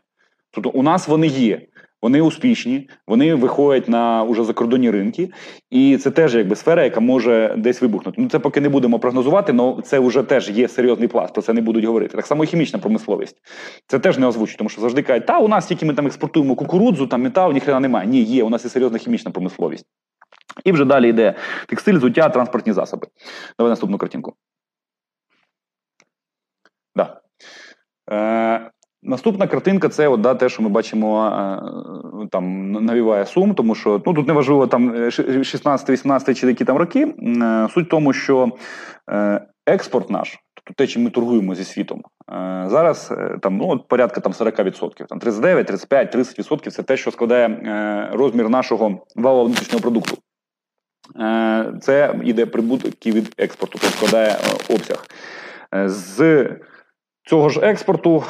Тобто, у нас вони є. Вони успішні, вони виходять на уже закордонні ринки, і це теж якби сфера, яка може десь вибухнути. Ну це поки не будемо прогнозувати, але це вже теж є серйозний пласт. Про це не будуть говорити. Так само і хімічна промисловість. Це теж не озвучують, тому що завжди кажуть, та у нас тільки ми там експортуємо кукурудзу, там метал, ніхрена немає. Ні, є. У нас є серйозна хімічна промисловість. І вже далі йде текстиль, зуття, транспортні засоби. Давай наступну картинку. Да. Е, Наступна картинка це от, да, те, що ми бачимо, е, там навіває сум, тому що ну тут не важливо там 16-18 е, чи які там роки. Е, суть в тому, що експорт наш, тобто те, чим ми торгуємо зі світом, зараз там ну от порядка там 40%, там 39, 35, 30% це те, що складає розмір нашого валового внутрішнього продукту. Це йде прибутки від експорту, тобто складає обсяг. З цього ж експорту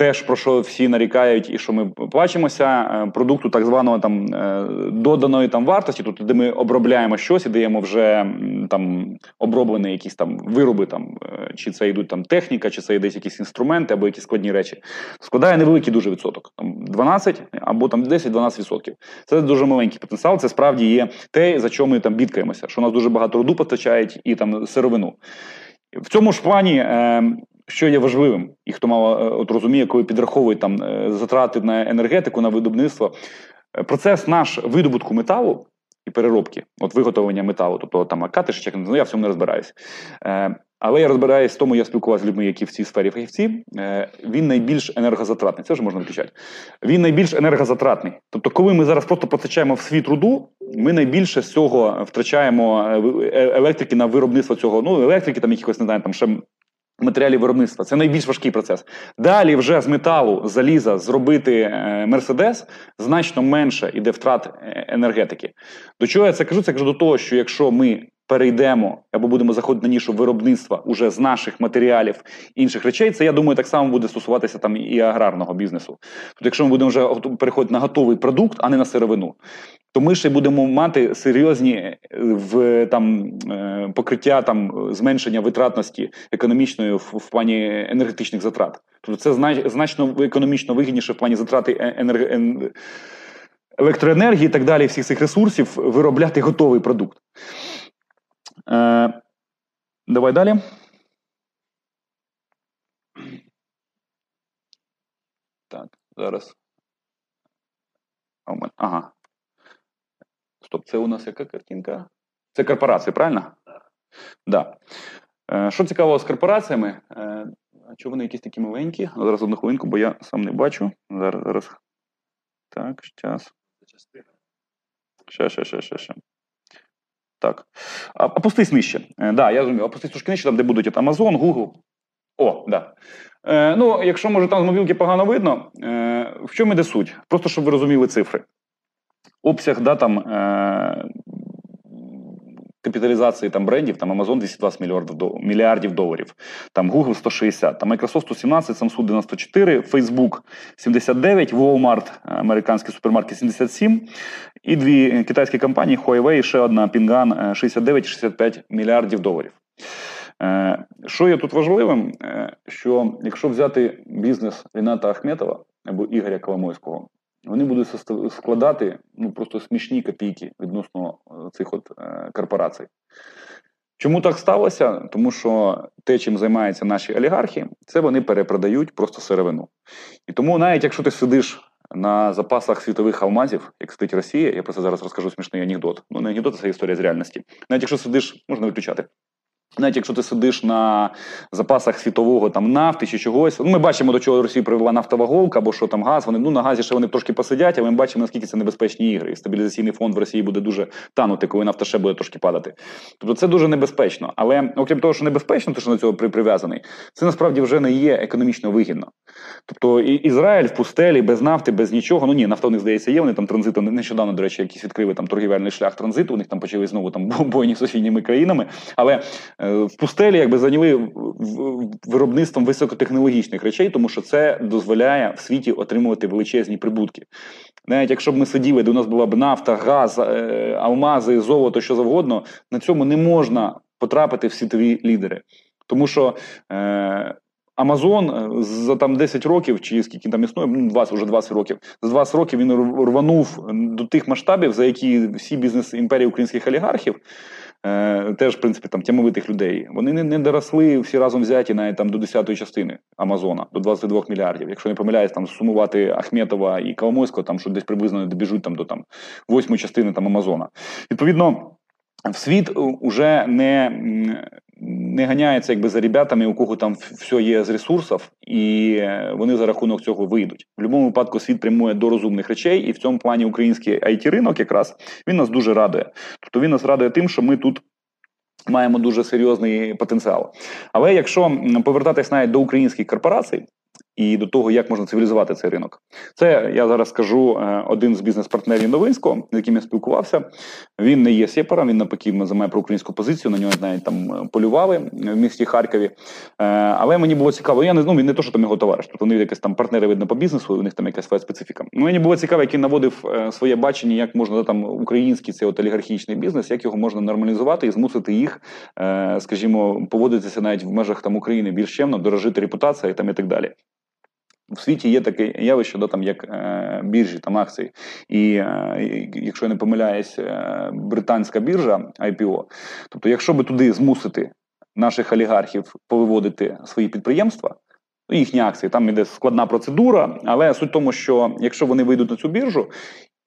Теж про що всі нарікають, і що ми плачемося, е, продукту так званого там е, доданої там вартості, тобто де ми обробляємо щось і даємо вже там оброблені якісь там вироби, там е, чи це йдуть там техніка, чи це йдуть якісь інструменти або якісь складні речі, складає невеликий дуже відсоток, там 12 або там 10-12%. Це дуже маленький потенціал. Це справді є те, за що ми там бідкаємося, що у нас дуже багато роду постачають і там сировину. В цьому ж плані що є важливим, і хто мало е, от розуміє, коли підраховують там е, затрати на енергетику, на видобництво. Е, Процес наш видобутку металу і переробки, от виготовлення металу, тобто там катиш, ну я в цьому не розбираюсь. Е, але я розбираюсь в тому, я спілкувався з людьми, які в цій сфері фахівці. Він найбільш енергозатратний. Це вже можна виключати. Він найбільш енергозатратний. Тобто, коли ми зараз просто постачаємо в світ руду, ми найбільше з цього втрачаємо електрики на виробництво цього. Ну, електрики, там якихось не знаю, там ще матеріалів виробництва. Це найбільш важкий процес. Далі вже з металу, заліза зробити е, Мерседес значно менше іде втрат е, енергетики. До чого я це кажу? Це кажу до того, що якщо ми перейдемо або будемо заходити на нішу виробництва уже з наших матеріалів інших речей, це я думаю, так само буде стосуватися там і аграрного бізнесу. Тобто, якщо ми будемо вже переходити на готовий продукт, а не на сировину. То ми ще будемо мати серйозні е, в там е, покриття там зменшення витратності економічної в, в плані енергетичних затрат. Тобто це значно економічно вигідніше в плані затрати е- енерг... електроенергії і так далі, всіх цих ресурсів виробляти готовий продукт. Е, давай далі. Так, зараз. Ага. Стоп, це у нас яка картинка? Це корпорації, правильно? Так. Да. Е, що цікавого з корпораціями? Е, а вони якісь такі маленькі? Ну, Зараз одну хвилинку, бо я сам не бачу. Зараз, зараз. Так, щас. Ще, ще, ще, ще, ще. Так. Опустись нижче. Е, да, я розумію. Опустись трошки нижче, там, де будуть от Amazon, Google. О, да. Е, ну, якщо може там з мобілки погано видно, е, в чому йде суть? Просто щоб ви розуміли цифри. Обсяг да, там, е, капіталізації там, брендів, там Amazon 220 мільярдів, мільярдів доларів, там Google 160, там Microsoft 117, Samsung 94, Facebook 79, Walmart, американський супермаркет 77, і дві китайські компанії Huawei, і ще одна Pingan 69-65 мільярдів доларів. Е, Що є тут важливим? Е, Що якщо взяти бізнес Ріната Ахметова або Ігоря Коломойського, вони будуть складати ну просто смішні копійки відносно е, цих от е, корпорацій. Чому так сталося? Тому що те, чим займаються наші олігархи, це вони перепродають просто сировину. І тому, навіть якщо ти сидиш на запасах світових алмазів, як сидить Росія, я про це зараз розкажу смішний анекдот. Ну, не анекдот, це історія з реальності. Навіть якщо сидиш, можна виключати. Навіть якщо ти сидиш на запасах світового там нафти чи чогось, ну ми бачимо, до чого Росія привела нафтова голка, або що там газ. Вони ну на газі ще вони трошки посидять, але ми бачимо, наскільки це небезпечні ігри. І стабілізаційний фонд в Росії буде дуже танути, коли нафта ще буде трошки падати. Тобто це дуже небезпечно. Але окрім того, що небезпечно, то що на цього прив'язаний, це насправді вже не є економічно вигідно. Тобто і Ізраїль в пустелі без нафти, без нічого. Ну ні, нафта у них здається є. Вони там транзитом нещодавно, до речі, якісь відкрили там торгівельний шлях транзиту. У них там почали знову там бойні з сусідніми країнами. Але в пустелі якби зайняли виробництвом високотехнологічних речей, тому що це дозволяє в світі отримувати величезні прибутки. Навіть якщо б ми сиділи, де у нас була б нафта, газ, е, алмази, золото, що завгодно, на цьому не можна потрапити в світові лідери. Тому що е, Амазон е, за там 10 років, чи скільки там існує, ну 20, вже 20 років. За 20 років він рванув до тих масштабів, за які всі бізнес імперії українських олігархів, е, теж, в принципі, там тямовитих людей, вони не, не доросли всі разом взяті навіть там до 10-ї частини Амазона, до 22 мільярдів. Якщо не помиляюсь, там сумувати Ахметова і Коломойського, там що десь приблизно добіжуть там до там восьмої частини там Амазона. Відповідно. В світ уже не, не ганяється якби за ребятами, у кого там все є з ресурсів, і е, вони за рахунок цього вийдуть. В будь-якому випадку світ прямує до розумних речей, і в цьому плані український it ринок якраз він нас дуже радує. Тобто він нас радує тим, що ми тут. Маємо дуже серйозний потенціал. Але якщо повертатись навіть до українських корпорацій і до того, як можна цивілізувати цей ринок, це я зараз скажу е, один з бізнес-партнерів Новинського, з яким я спілкувався. Він не є сепаром, він навпаки займає проукраїнську позицію. На нього навіть там е, полювали в місті Харкові. Е, Але мені було цікаво. Я не ну, він не то, що там його товариш, тобто вони якісь там партнери видно по бізнесу, у них там якась своя специфіка. Ну, Мені було цікаво, як наводив своє бачення, як можна там український цей от олігархічний бізнес, як його можна нормалізувати і змусити їх, скажімо, поводитися навіть в межах там України більш чемно, дорожити репутація там і так далі. В світі є таке явище, да, там, як е, біржі, там акції. І е, якщо я не помиляюсь, е, британська біржа IPO, тобто, якщо би туди змусити наших олігархів повиводити свої підприємства. Ну, їхні акції, там іде складна процедура, але суть в тому, що якщо вони вийдуть на цю біржу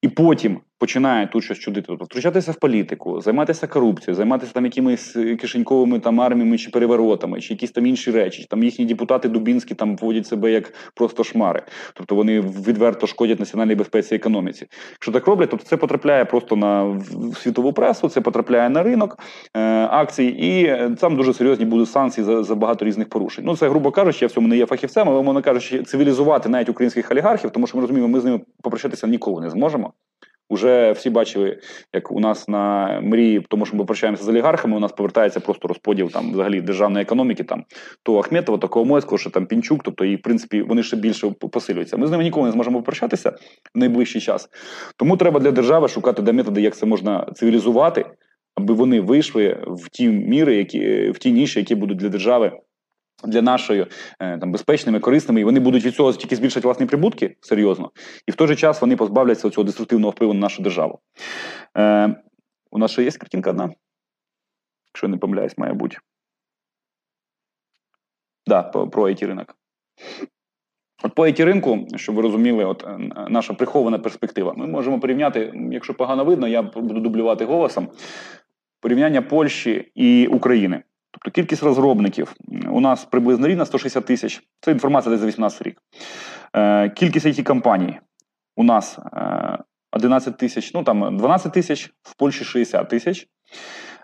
і потім починають тут щось чудити, тобто втручатися в політику, займатися корупцією, займатися там якимись е, кишеньковими там арміями чи переворотами, чи якісь там інші речі. Там їхні депутати Дубінські там поводять себе як просто шмари. Тобто вони відверто шкодять національній безпеці і економіці. Якщо так роблять, то це потрапляє просто на світову пресу, це потрапляє на ринок е, акцій, і е, там дуже серйозні будуть санкції за, за багато різних порушень. Ну це грубо кажучи, я в цьому не є фахівцем, але мовно кажучи, цивілізувати навіть українських олігархів, тому що ми розуміємо, ми з ними попрощатися ніколи не зможемо. Уже всі бачили, як у нас на мрії, тому що ми прощаємося з олігархами. У нас повертається просто розподіл там взагалі державної економіки, там то Ахметова, то Коломойського, що там Пінчук. Тобто, і в принципі вони ще більше посилюються. Ми з ними ніколи не зможемо попрощатися в найближчий час. Тому треба для держави шукати де методи, як це можна цивілізувати, аби вони вийшли в ті міри, які в ті ніші, які будуть для держави для нашої е, там безпечними, корисними, і вони будуть від цього тільки збільшити власні прибутки серйозно, і в той же час вони позбавляться цього деструктивного впливу на нашу державу. Е, У нас ще є картинка одна? Якщо я не помиляюсь, має бути. Да, про it ринок. От по it ринку, щоб ви розуміли, от е, наша прихована перспектива. Ми можемо порівняти, якщо погано видно, я буду дублювати голосом. Порівняння Польщі і України. Тобто кількість розробників у нас приблизно рівна 160 тисяч. Це інформація десь за 18 рік. Е, Кількість it компаній у нас е, 11 тисяч, ну там 12 тисяч, в Польщі 60 тисяч.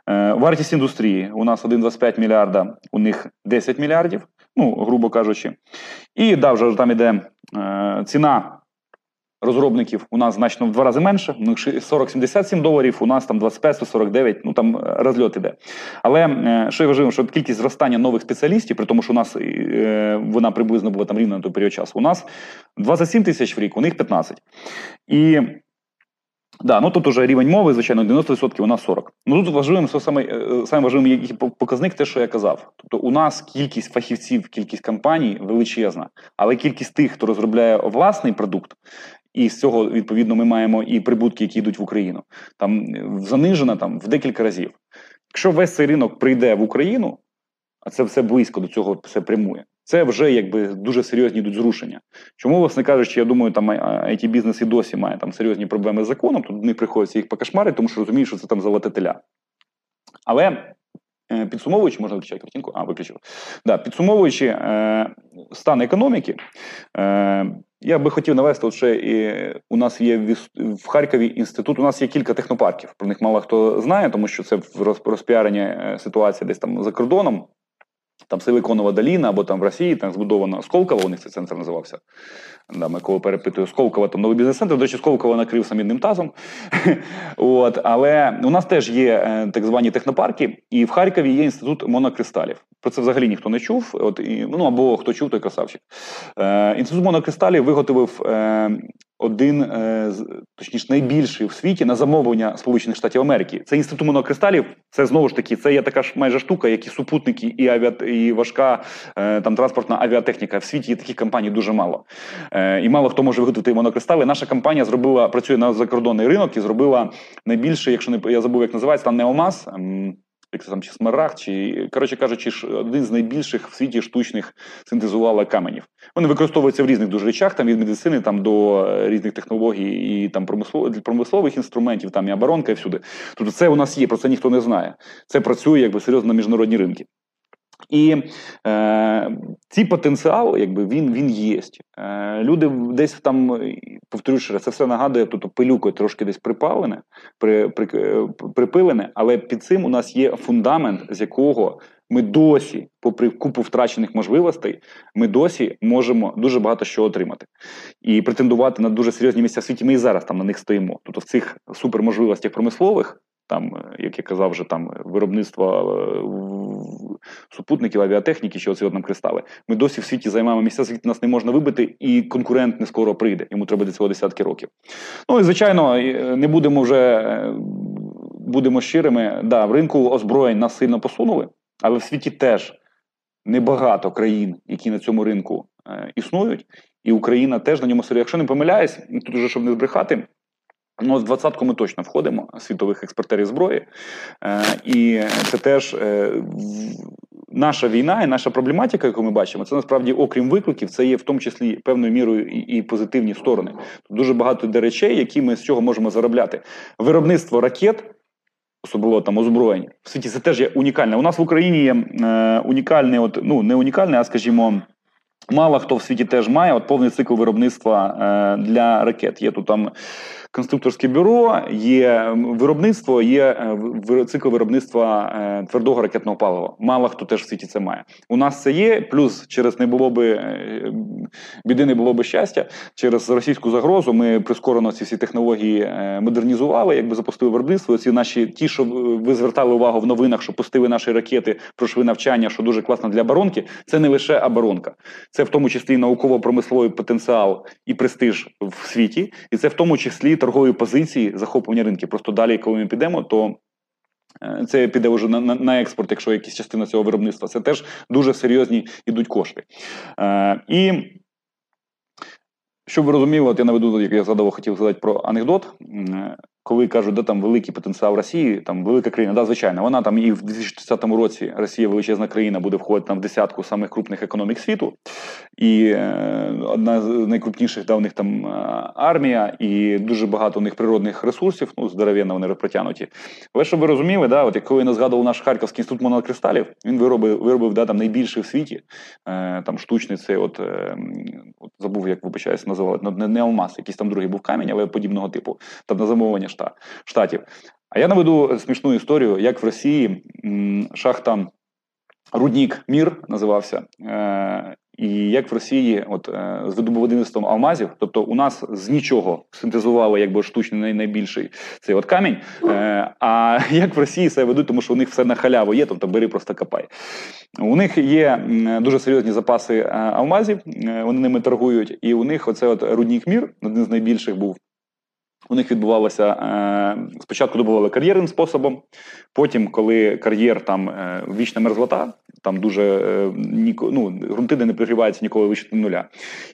Е, Вартість індустрії у нас 1,25 мільярда, у них 10 мільярдів, ну, грубо кажучи. І да, вже там іде е, ціна розробників у нас значно в два рази менше. У них 40-77 доларів, у нас там 25-49, ну там е, розльот іде. Але е, що я важливо, що кількість зростання нових спеціалістів, при тому, що у нас е, вона приблизно була там рівна на той період часу, у нас 27 тисяч в рік, у них 15. І Да, ну тут уже рівень мови, звичайно, 90%, у нас 40%. Ну тут важливим, що саме, саме важливим показник, те, що я казав. Тобто, у нас кількість фахівців, кількість компаній величезна, але кількість тих, хто розробляє власний продукт, і з цього відповідно ми маємо і прибутки, які йдуть в Україну. Там занижена там в декілька разів. Якщо весь цей ринок прийде в Україну, а це все близько до цього все прямує. Це вже якби дуже серйозні йдуть зрушення. Чому, власне кажучи, я думаю, там it бізнес і досі має там серйозні проблеми з законом, тут не приходиться їх покашмарити, тому що розуміють, що це там золоте теля. Але Е, підсумовуючи, можна виключати картинку, а виключив. Да, Підсумовуючи е, стан економіки, е, я би хотів навести, от ще і у нас є в, Харкові інститут. У нас є кілька технопарків. Про них мало хто знає, тому що це розпіарення е, ситуація десь там за кордоном. Там Силіконова долина, або там в Росії там збудована Сколково, у них цей центр називався. Да, ми коли перепитую Сколково, там новий бізнес-центр, до речі, Сколково накрив мідним тазом. [LAUGHS] От, Але у нас теж є е, так звані технопарки, і в Харкові є інститут монокристалів. Про це взагалі ніхто не чув. От, і, Ну або хто чув, той красавчик. Е, Інститут монокристалів виготовив е, один, е, точніше, найбільший в світі на замовлення Сполучених Штатів Америки. Це інститут монокристалів. Це знову ж таки, це є така ж майже штука, як і супутники, і авіа, і важка е, там транспортна авіатехніка. В світі таких компаній дуже мало. Е, і мало хто може виготовити монокристали. Наша компанія зробила, працює на закордонний ринок і зробила найбільше, якщо не я забув, як називається, там Неомас. Ем, як це там чи смарагд, чи коротше кажучи, один з найбільших в світі штучних синтезувала каменів. Вони використовуються в різних дуже речах, там від медицини там до е, різних технологій і там промислових інструментів, там і оборонка, і всюди. Тобто це у нас є, про це ніхто не знає. Це працює якби серйозно на міжнародні ринки. І е, цей потенціал, якби він він є. Е, Люди десь там, повторюю, це все нагадує, тобто пилюкою трошки десь припалене, при, при, припилене, але під цим у нас є фундамент, з якого ми досі, попри купу втрачених можливостей, ми досі можемо дуже багато що отримати і претендувати на дуже серйозні місця в світі. Ми і зараз там на них стоїмо. Тобто в цих суперможливостях промислових там, е, як я казав, вже там виробництво е, супутників, авіатехніки, що оці нам кристали. Ми досі в світі займаємо місця, звідти нас не можна вибити, і конкурент не скоро прийде. Йому треба для цього десятки років. Ну і звичайно, е, не будемо вже будемо щирими. Да, в ринку озброєнь нас сильно посунули, але в світі теж небагато країн, які на цьому ринку е, існують, і Україна теж на ньому серйозно. Якщо не помиляюсь, тут уже щоб не збрехати. Ну, в двадцятку ми точно входимо світових експортерів зброї, Е, і це теж е, наша війна і наша проблематика, яку ми бачимо, це насправді, окрім викликів, це є в тому числі певною мірою і, і позитивні сторони. Тут дуже багато де речей, які ми з чого можемо заробляти. Виробництво ракет. Особливо там озброєння в світі це теж є унікальне. У нас в Україні є е, унікальне, от ну не унікальне, а скажімо, мало хто в світі теж має от повний цикл виробництва е, для ракет. Є тут там конструкторське бюро, є виробництво, є е, цикл виробництва е, твердого ракетного палива. Мало хто теж в світі це має. У нас це є, плюс через не було би е, біди, не було би щастя. Через російську загрозу ми прискорено ці всі технології модернізували, якби запустили виробництво. Ці наші ті, що ви звертали увагу в новинах, що пустили наші ракети, пройшли навчання, що дуже класно для оборонки. Це не лише оборонка, це в тому числі науково-промисловий потенціал і престиж в світі, і це в тому числі торгові позиції захоплення ринків. Просто далі, коли ми підемо, то е, це піде вже на, на експорт, якщо якась частина цього виробництва. Це теж дуже серйозні йдуть кошти. Е, І щоб ви розуміли, от я наведу, як я згадував, хотів сказати про анекдот коли кажуть, де там великий потенціал Росії, там велика країна, да, звичайно, вона там і в 2030 році Росія величезна країна буде входити там в десятку самих крупних економік світу, і е, одна з найкрупніших да, у них там е, армія, і дуже багато у них природних ресурсів, ну здоров'яно вони протягнуті. Але щоб ви розуміли, да, от коли не згадував наш Харківський інститут монокристалів, він виробив виробив да, там найбільший в світі е, там штучний цей, от, е, от забув, як вибачаюсь, називали не, не алмаз, якийсь там другий був камінь, але подібного типу, там на замовлення штатів. А я наведу смішну історію, як в Росії шахта Руднік Мір називався. Е, і як в Росії, от е, з видобувництвом алмазів, тобто у нас з нічого синтезували якби штучний найбільший цей от камінь. Е, а як в Росії себе ведуть, тому що у них все на халяву є, тобто бери просто копай. У них є дуже серйозні запаси алмазів, вони ними торгують, і у них оце от руднік мір, один з найбільших був. У них відбувалося е, спочатку добували кар'єрним способом. Потім, коли кар'єр там е, вічна мерзлота, там дуже е, ніко, ну, ґрунти, де не пригріваються ніколи вище нуля.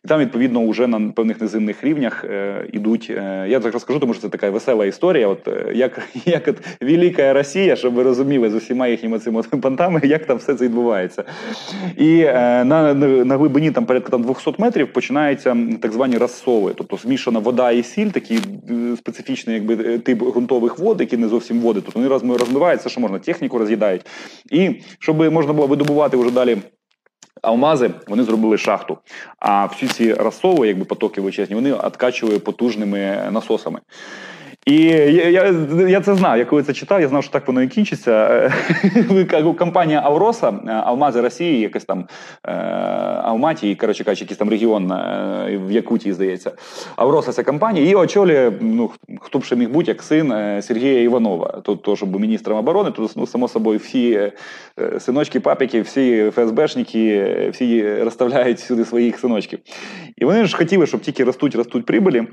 І там, відповідно, вже на певних низинних рівнях е, ідуть. Е, я так розкажу, тому що це така весела історія. От е, як [LAUGHS] як от Велика Росія, щоб ви розуміли з усіма їхніми цими понтами, як там все це відбувається. І на на глибині там порядка там 200 метрів починаються так звані розсови, тобто змішана вода і сіль, такі специфічний якби е, тип ґрунтових вод, які не зовсім води. Тобто вони розмиваються, що можна, техніку роз'їдають. І щоб можна було видобувати вже далі. Алмази вони зробили шахту. А всі ці расови, якби потоки величезні, вони откачували потужними насосами. І я я, я це знав. Я коли це читав, я знав, що так воно і кінчиться. [LAUGHS] Компанія Авроса, Алмази Росії, якась там е, Алматі, коротше кажучи, якийсь там регіон е, в Якутії, здається. Авроса ця компанія, і очолює, ну хто б ще міг бути, як син е, Сергія Іванова. Тут то, був міністром оборони, то ну, само собою всі синочки, папіки, всі ФСБшники, всі розставляють сюди своїх синочків. І вони ж хотіли, щоб тільки ростуть, ростуть прибулі.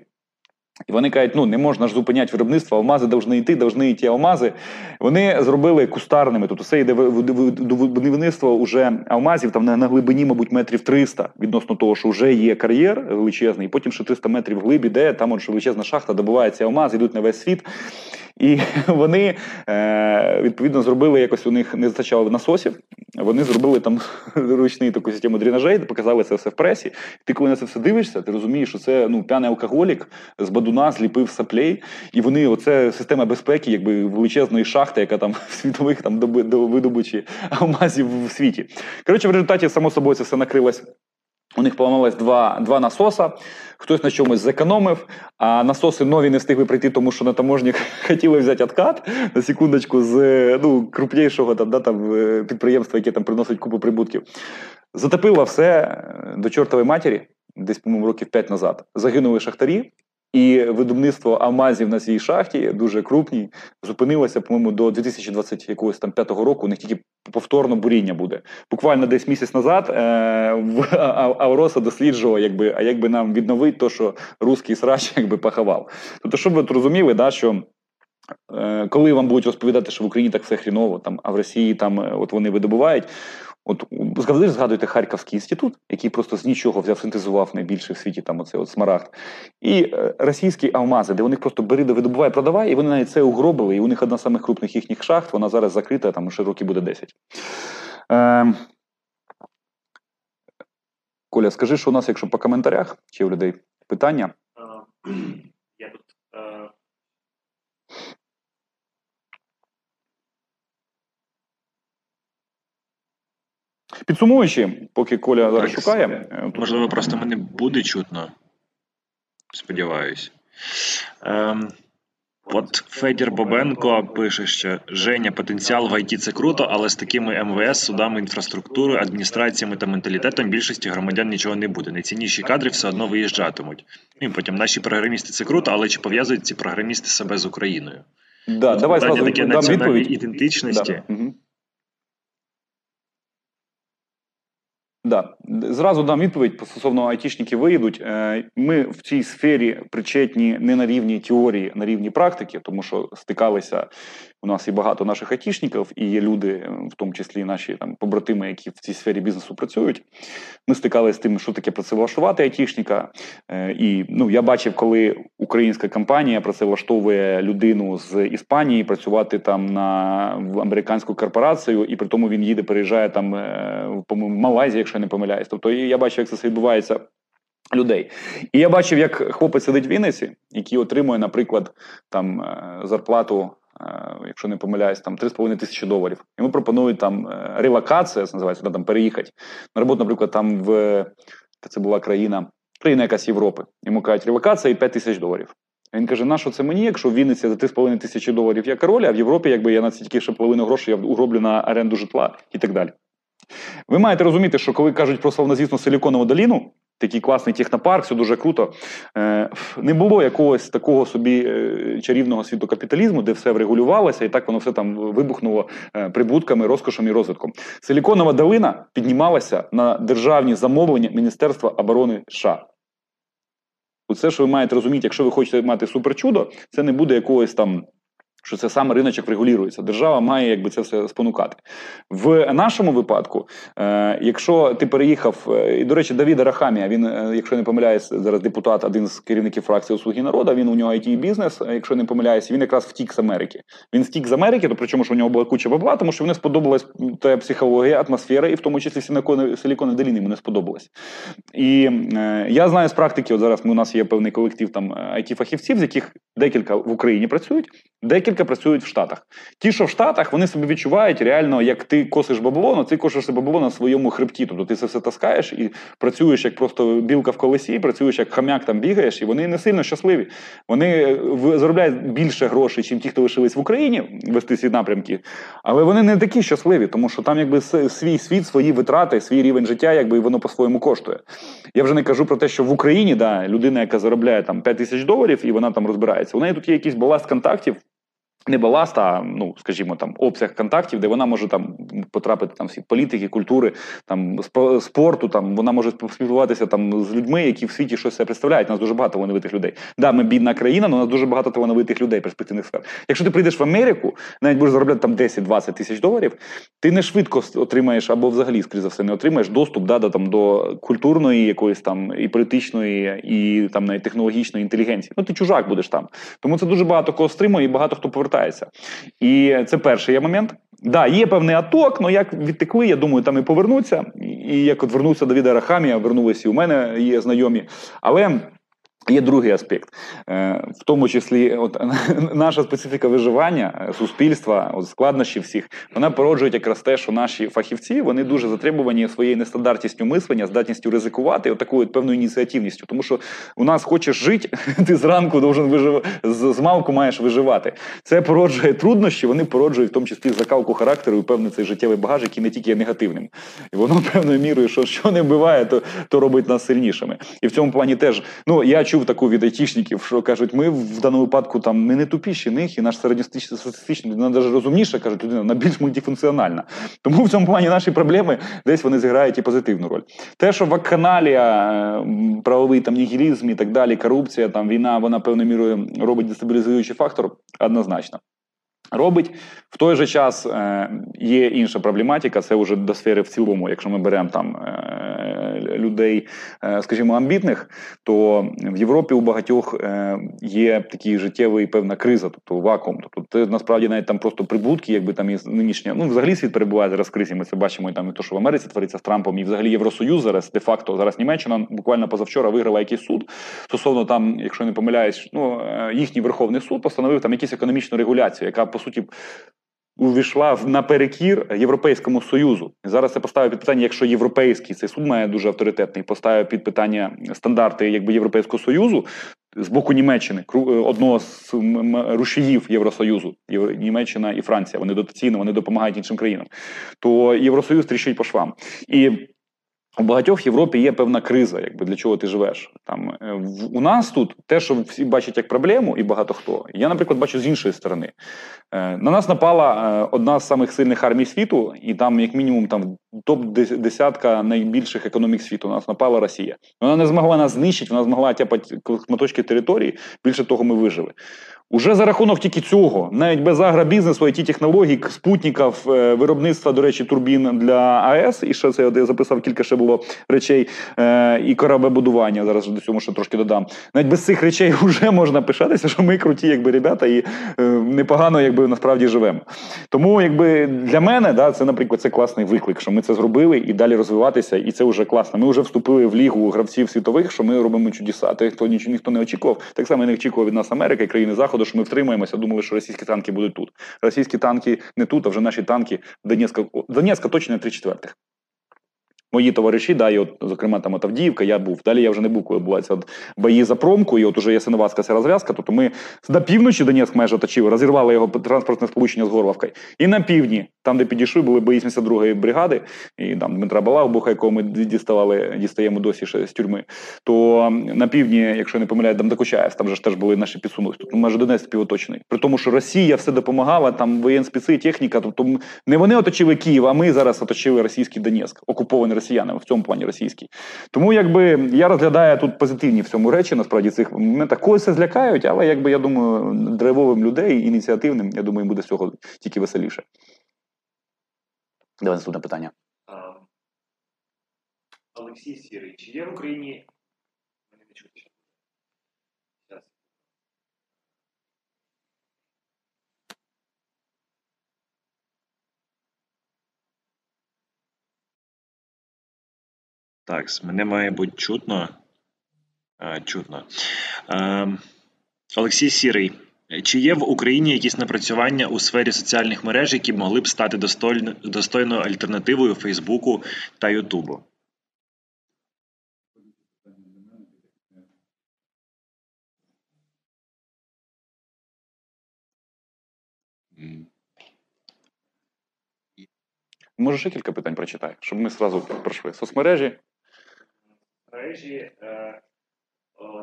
І вони кажуть, ну не можна ж зупиняти виробництво, алмази повинні йти, повинні йти алмази. Вони зробили кустарними. Тобто усе йде будівництво вже алмазів там на глибині, мабуть, метрів 300 відносно того, що вже є кар'єр величезний, і потім ще 300 метрів глибі, де там от, величезна шахта добувається алмаз, йдуть на весь світ. І [LAUGHS] вони е, відповідно зробили якось у них не вистачало насосів. Вони зробили там [LAUGHS] ручний таку систему дренажей, показали це все в пресі. Ти коли на це все дивишся, ти розумієш, що це ну п'яний алкоголік з бадуна зліпив саплей, і вони оце система безпеки, якби величезної шахти, яка там [LAUGHS] в світових там до видобучі алмазів в світі. Коротше, в результаті само собою це все накрилось. У них поламалось два два насоса, хтось на чомусь зекономив, а насоси нові не встигли прийти, тому що на таможні [LAUGHS] хотіли взяти откат на секундочку з ну, крупнішого там, да, там, е, підприємства, яке там приносить купу прибутків. Затопило все е, до чортової матері, десь, по-моєму, років 5 назад. Загинули шахтарі, і видобництво алмазів на цій шахті дуже крупній, зупинилося, по-моєму, до 2025 року. У них тільки повторно буріння буде. Буквально десь місяць назад е, в Авроса досліджував, якби, а якби нам відновити то, що русський срач [LAUGHS] якби пахавав. Тобто, щоб ви розуміли, да, що. Е, коли вам будуть розповідати, що в Україні так все хріново, там а в Росії там е, от вони видобувають, От завжди згадуєте Харківський інститут, який просто з нічого взяв, синтезував найбільше в світі там оцей от смарагд. І е, російські алмази, де вони просто бери, видобуває, продавай, і вони навіть це угробили. І у них одна з самих крупних їхніх шахт, вона зараз закрита, там ще років буде 10. Е, Коля, скажи, що у нас, якщо по коментарях, чи у людей питання? Я тут е, Підсумуючи, поки Коля зараз Так, шукає. е, тут- Можливо, просто мене буде чутно. Сподіваюсь. Ем, от Федір Бобенко пише, що Женя, потенціал в ІТ це круто, але з такими МВС, судами, інфраструктурою, адміністраціями та менталітетом більшості громадян нічого не буде. Найцінніші кадри все одно виїжджатимуть. Ну, І потім наші програмісти це круто, але чи пов'язують ці програмісти себе з Україною? Да, От давай зразу таке дам національної відповідь. ідентичності. Да. Угу. Да. Зразу дам відповідь стосовно айтішники виїдуть. Е, Ми в цій сфері причетні не на рівні теорії, на рівні практики, тому що стикалися у нас і багато наших айтішників, і є люди, е, в тому числі наші там побратими, які в цій сфері бізнесу працюють. Ми стикалися з тим, що таке працевлаштувати айтішника. Е, І ну я бачив, коли українська компанія працевлаштовує людину з Іспанії працювати там на в американську корпорацію, і при тому він їде, переїжджає там по-моєму, Малайзію, якщо я не помиляюсь. Тобто я бачив, як це відбувається. Людей, і я бачив, як хлопець сидить в Вінниці, який отримує, наприклад, там е, зарплату, е, якщо не помиляюсь, там 3,5 тисячі доларів. Йому пропонують там е, релокація, це називається, там переїхати на роботу, наприклад, там в це була країна, країна якась Європи. Йому кажуть, релокація і 5 тисяч доларів. Він каже: на що це мені, якщо в Вінниці за 3,5 тисячі доларів я король, а в Європі, якби я на тільки ще половину грошей я уроблю на оренду житла і так далі. Ви маєте розуміти, що коли кажуть про славнозвісну Силіконову доліну, такий класний технопарк, все дуже круто. Е, не було якогось такого собі е, чарівного світу капіталізму, де все врегулювалося, і так воно все там вибухнуло е, прибутками, розкошем і розвитком. Силіконова долина піднімалася на державні замовлення Міністерства оборони США. Оце, що ви маєте розуміти, якщо ви хочете мати суперчудо, це не буде якогось там. Що це саме риночок регулюється. Держава має якби це все спонукати. В нашому випадку, е, якщо ти переїхав, е, і до речі, Давіда Рахамія, він, е, якщо не помиляюсь, зараз депутат, один з керівників фракції «Слуги народу, він у нього it бізнес, е, якщо не помиляюсь, він якраз втік з Америки. Він втік з Америки, то причому що у нього була куча бабла, тому що вони сподобалась та психологія, атмосфера, і в тому числі силіконові доліни йому не сподобалось. І е, я знаю з практики, от зараз ми, у нас є певний колектив там it фахівців з яких декілька в Україні працюють, декілька працюють в Штатах. Ті, що в Штатах, вони собі відчувають реально, як ти косиш бабло, але ти косиш бабло на своєму хребті. Тобто ти це все таскаєш і працюєш як просто білка в колесі, працюєш як хам'як там бігаєш, і вони не сильно щасливі. Вони заробляють більше грошей, ніж ті, хто лишились в Україні вести ці напрямки. Але вони не такі щасливі, тому що там якби свій світ, свої витрати, свій рівень життя, якби воно по-своєму коштує. Я вже не кажу про те, що в Україні да, людина, яка заробляє там 5 тисяч доларів, і вона там розбирається. У неї тут є якийсь баласт контактів. Не баласт, а ну скажімо, там обсяг контактів, де вона може там потрапити там в світ політики, культури, там спорту. Там вона може спілкуватися там з людьми, які в світі щось себе представляють. У Нас дуже багато талановитих людей. Да, ми бідна країна, але у нас дуже багато талановитих людей, перспективних сфер. Якщо ти прийдеш в Америку, навіть будеш заробляти там 10-20 тисяч доларів, ти не швидко отримаєш або взагалі, скоріше за все, не отримаєш доступ да, до там до культурної, якоїсь там і політичної, і там навіть технологічної інтелігенції. Ну ти чужак будеш там. Тому це дуже багато кого стримує і багато хто повертає повертається. І це перший момент. Да, є певний аток, але як відтекли, я думаю, там і повернуться. І як от вернувся Давіда Рахамія, вернулися і у мене є знайомі. Але Є другий аспект, е, в тому числі, от [LAUGHS] наша специфіка виживання е, суспільства, от складнощі всіх, вона породжує якраз те, що наші фахівці вони дуже затребувані своєю нестандартністю мислення, здатністю ризикувати, от такою певною ініціативністю. Тому що у нас хочеш жити, [LAUGHS] ти зранку должен виживати, з малку маєш виживати. Це породжує труднощі, вони породжують в тому числі закалку характеру і певний цей життєвий багаж, який не тільки є негативним, і воно [LAUGHS] певною мірою, що що не буває, то то робить нас сильнішими. І в цьому плані теж ну я чув таку від айтішників, що кажуть, ми в даному випадку там ми не тупіші них, і наш середньостатистичний людина навіть розумніша, кажуть, людина вона більш мультифункціональна. Тому в цьому плані наші проблеми десь вони зіграють і позитивну роль. Те, що вакханалія, е, правовий там нігілізм і так далі, корупція, там війна, вона певною мірою робить дестабілізуючий фактор, однозначно. Робить в той же час е, є інша проблематика, це вже до сфери в цілому, якщо ми беремо там е, людей, скажімо, амбітних, то в Європі у багатьох є такий життєвий певна криза, тобто вакуум. Тобто це насправді навіть там просто прибутки, якби там і нинішня. Ну, взагалі світ перебуває зараз в кризі. Ми це бачимо і там і то, що в Америці твориться з Трампом, і взагалі Євросоюз зараз де-факто зараз Німеччина буквально позавчора виграла якийсь суд стосовно там, якщо не помиляюсь, ну їхній верховний суд постановив там якусь економічну регуляцію, яка по суті увійшла наперекір Європейському Союзу. Зараз це поставив під питання, якщо європейський цей суд має дуже авторитетний, поставив під питання стандарти якби Європейського Союзу. З боку Німеччини, е, одного з рушіїв Євросоюзу, Німеччина і Франція. Вони дотаційно, вони допомагають іншим країнам. То Євросоюз тріщить по швам. І у багатьох в Європі є певна криза, якби для чого ти живеш. Там е, в, у нас тут те, що всі бачать як проблему, і багато хто. Я, наприклад, бачу з іншої сторони. Е, на нас напала е, одна з самих сильних армій світу, і там, як мінімум, там топ десятка найбільших економік світу. На нас напала Росія. Вона не змогла нас знищити, вона змогла тяпати шматочки території. Більше того, ми вижили. Уже за рахунок тільки цього, навіть без агробізнесу, it технологій, спутників, е, виробництва, до речі, турбін для АЕС, і ще це я записав кілька ще було речей, е, і корабебудування. Зараз до цього ще трошки додам. Навіть без цих речей [LAUGHS] вже можна пишатися, що ми круті, якби ребята, і е, непогано, якби насправді живемо. Тому, якби для мене, да, це, наприклад, це класний виклик, що ми це зробили і далі розвиватися, і це вже класно. Ми вже вступили в лігу гравців світових, що ми робимо чудеса. Те, хто ніхто не очікував, так само не очікував від нас Америка і країни Заходу заходу, що ми втримаємося, думали, що російські танки будуть тут. Російські танки не тут, а вже наші танки Донецька, Донецька точно не три четвертих. Мої товариші, да, і от, зокрема, там от Авдіївка, я був. Далі я вже не був, коли відбуваються бої за промку, і от уже Ясиновацька ця розв'язка. Тобто ми на півночі Донецьк майже оточили, розірвали його транспортне сполучення з Горловкою. І на півдні, там, де підійшли, були бої 72-ї бригади, і там Дмитра Балагбуха, якого ми діставали, дістаємо досі ще з тюрми. То на півдні, якщо не помиляю, там Докучаєв, там же ж теж були наші підсумки. Тобто майже Донецьк співоточений. При тому, що Росія все допомагала, там воєнспіци, техніка. Тобто не вони оточили Київ, а ми зараз оточили російський Донецьк, окупований росіянами в цьому плані російський. Тому якби я розглядаю тут позитивні в цьому речі, насправді цих моментах когось злякають, але якби я думаю, драйвовим людей, ініціативним, я думаю, буде з цього тільки веселіше. Давай наступне питання. Олексій Сірий, чи є в Україні Так, мене має бути чутно. А, Чутно. А, Олексій Сірий. Чи є в Україні якісь напрацювання у сфері соціальних мереж, які могли б стати достойною альтернативою Фейсбуку та Ютубу? Може, ще кілька питань прочитай, щоб ми зразу пройшли. Соцмережі мережі е,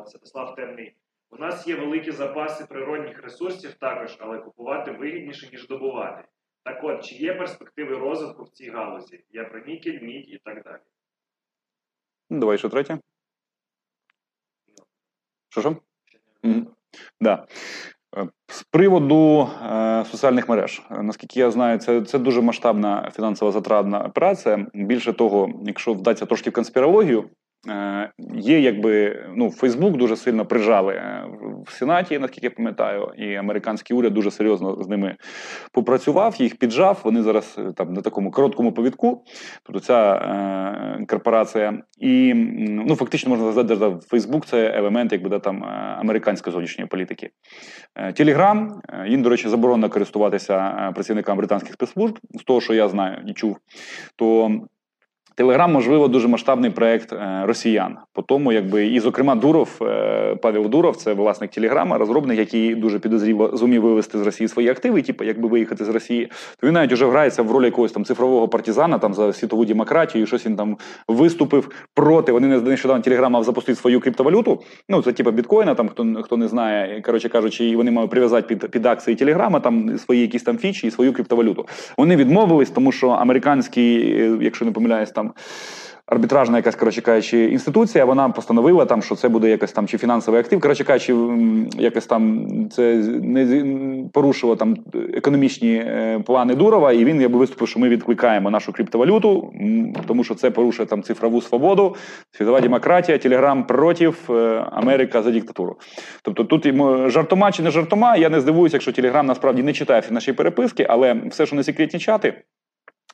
Святослав Темний. У нас є великі запаси природних ресурсів також, але купувати вигідніше, ніж добувати. Так от, чи є перспективи розвитку в цій галузі? Я про нікель, мідь і так далі. Ну, давай що третє. Що що? Mm. Да. Е, з приводу е, соціальних мереж, наскільки я знаю, це це дуже масштабна фінансово затратна операція. Більше того, якщо вдаться трошки в конспірологію, Е, є, якби ну Фейсбук дуже сильно прижали е, в Сенаті, наскільки я пам'ятаю, і американський уряд дуже серйозно з ними попрацював, їх піджав. Вони зараз е, там на такому короткому повідку. Тобто ця е, корпорація, і ну фактично можна сказати, що Фейсбук це елемент, якби да, там американської зовнішньої політики. Телеграм їм, до речі, заборонено користуватися працівникам британських спецслужб, з того, що я знаю і чув, то Телеграм, можливо, дуже масштабний проект е, росіян. По тому, якби і, зокрема, Дуров, е, Павел Дуров, це власник Телеграма, розробник, який дуже підозріло зумів вивести з Росії свої активи, типу, якби виїхати з Росії. То він навіть вже грається в ролі якогось там цифрового партизана там за світову демократію. Щось він там виступив проти. Вони не нещодавно Телеграм мав запустити свою криптовалюту. Ну це типу біткоїна. Там хто хто не знає, коротше кажучи, вони мали прив'язати під під акції Телеграма, там свої якісь там фічі і свою криптовалюту. Вони відмовились, тому що американський, е, якщо не помиляюсь, там арбітражна якась, коротше кажучи, інституція, вона постановила там, що це буде якось там чи фінансовий актив. Коротше кажучи, якось там це не порушило там економічні е, плани Дурова, і він якби виступив, що ми відкликаємо нашу криптовалюту, тому що це порушує там цифрову свободу, світова демократія, телеграм проти, е, Америка за диктатуру. Тобто тут йому жартома чи не жартома, я не здивуюся, якщо Телеграм насправді не читає наші переписки, але все, що не секретні чати.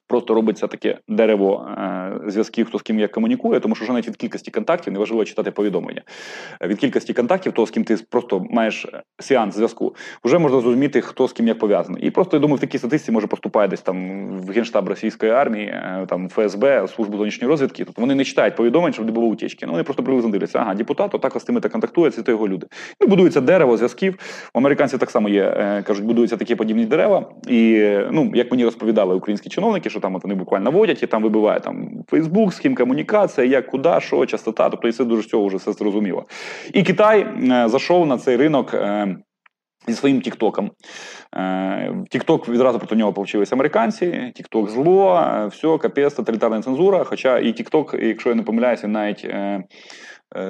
Просто робиться таке дерево е, зв'язків, хто з ким як комунікує, тому що вже навіть від кількості контактів неважливо читати повідомлення. Від кількості контактів, того, з ким ти просто маєш сеанс зв'язку, вже можна зрозуміти, хто з ким як пов'язаний. І просто я думаю, в такій статистиці може поступає десь там в генштаб російської армії, е, там ФСБ, службу зовнішньої розвідки. Тобто вони не читають повідомлень, щоб не було утічки. Ну вони просто приблизно дивляться, ага, депутат, отак з тими та контактує, це то його люди. Ну, будується дерево зв'язків. У американців так само є, е, кажуть, будуються такі подібні дерева. І ну, як мені розповідали українські чиновники, що там от вони буквально водять і там вибиває там Фейсбук, з ким комунікація, як куди, що, частота. Тобто і це дуже цього вже все зрозуміло. І Китай е, зайшов на цей ринок. Е, Зі своїм Тіктоком. Е, Тікток відразу проти нього повчилися американці. Тікток зло, все, капець, тоталітарна цензура. Хоча і Тікток, якщо я не помиляюся, навіть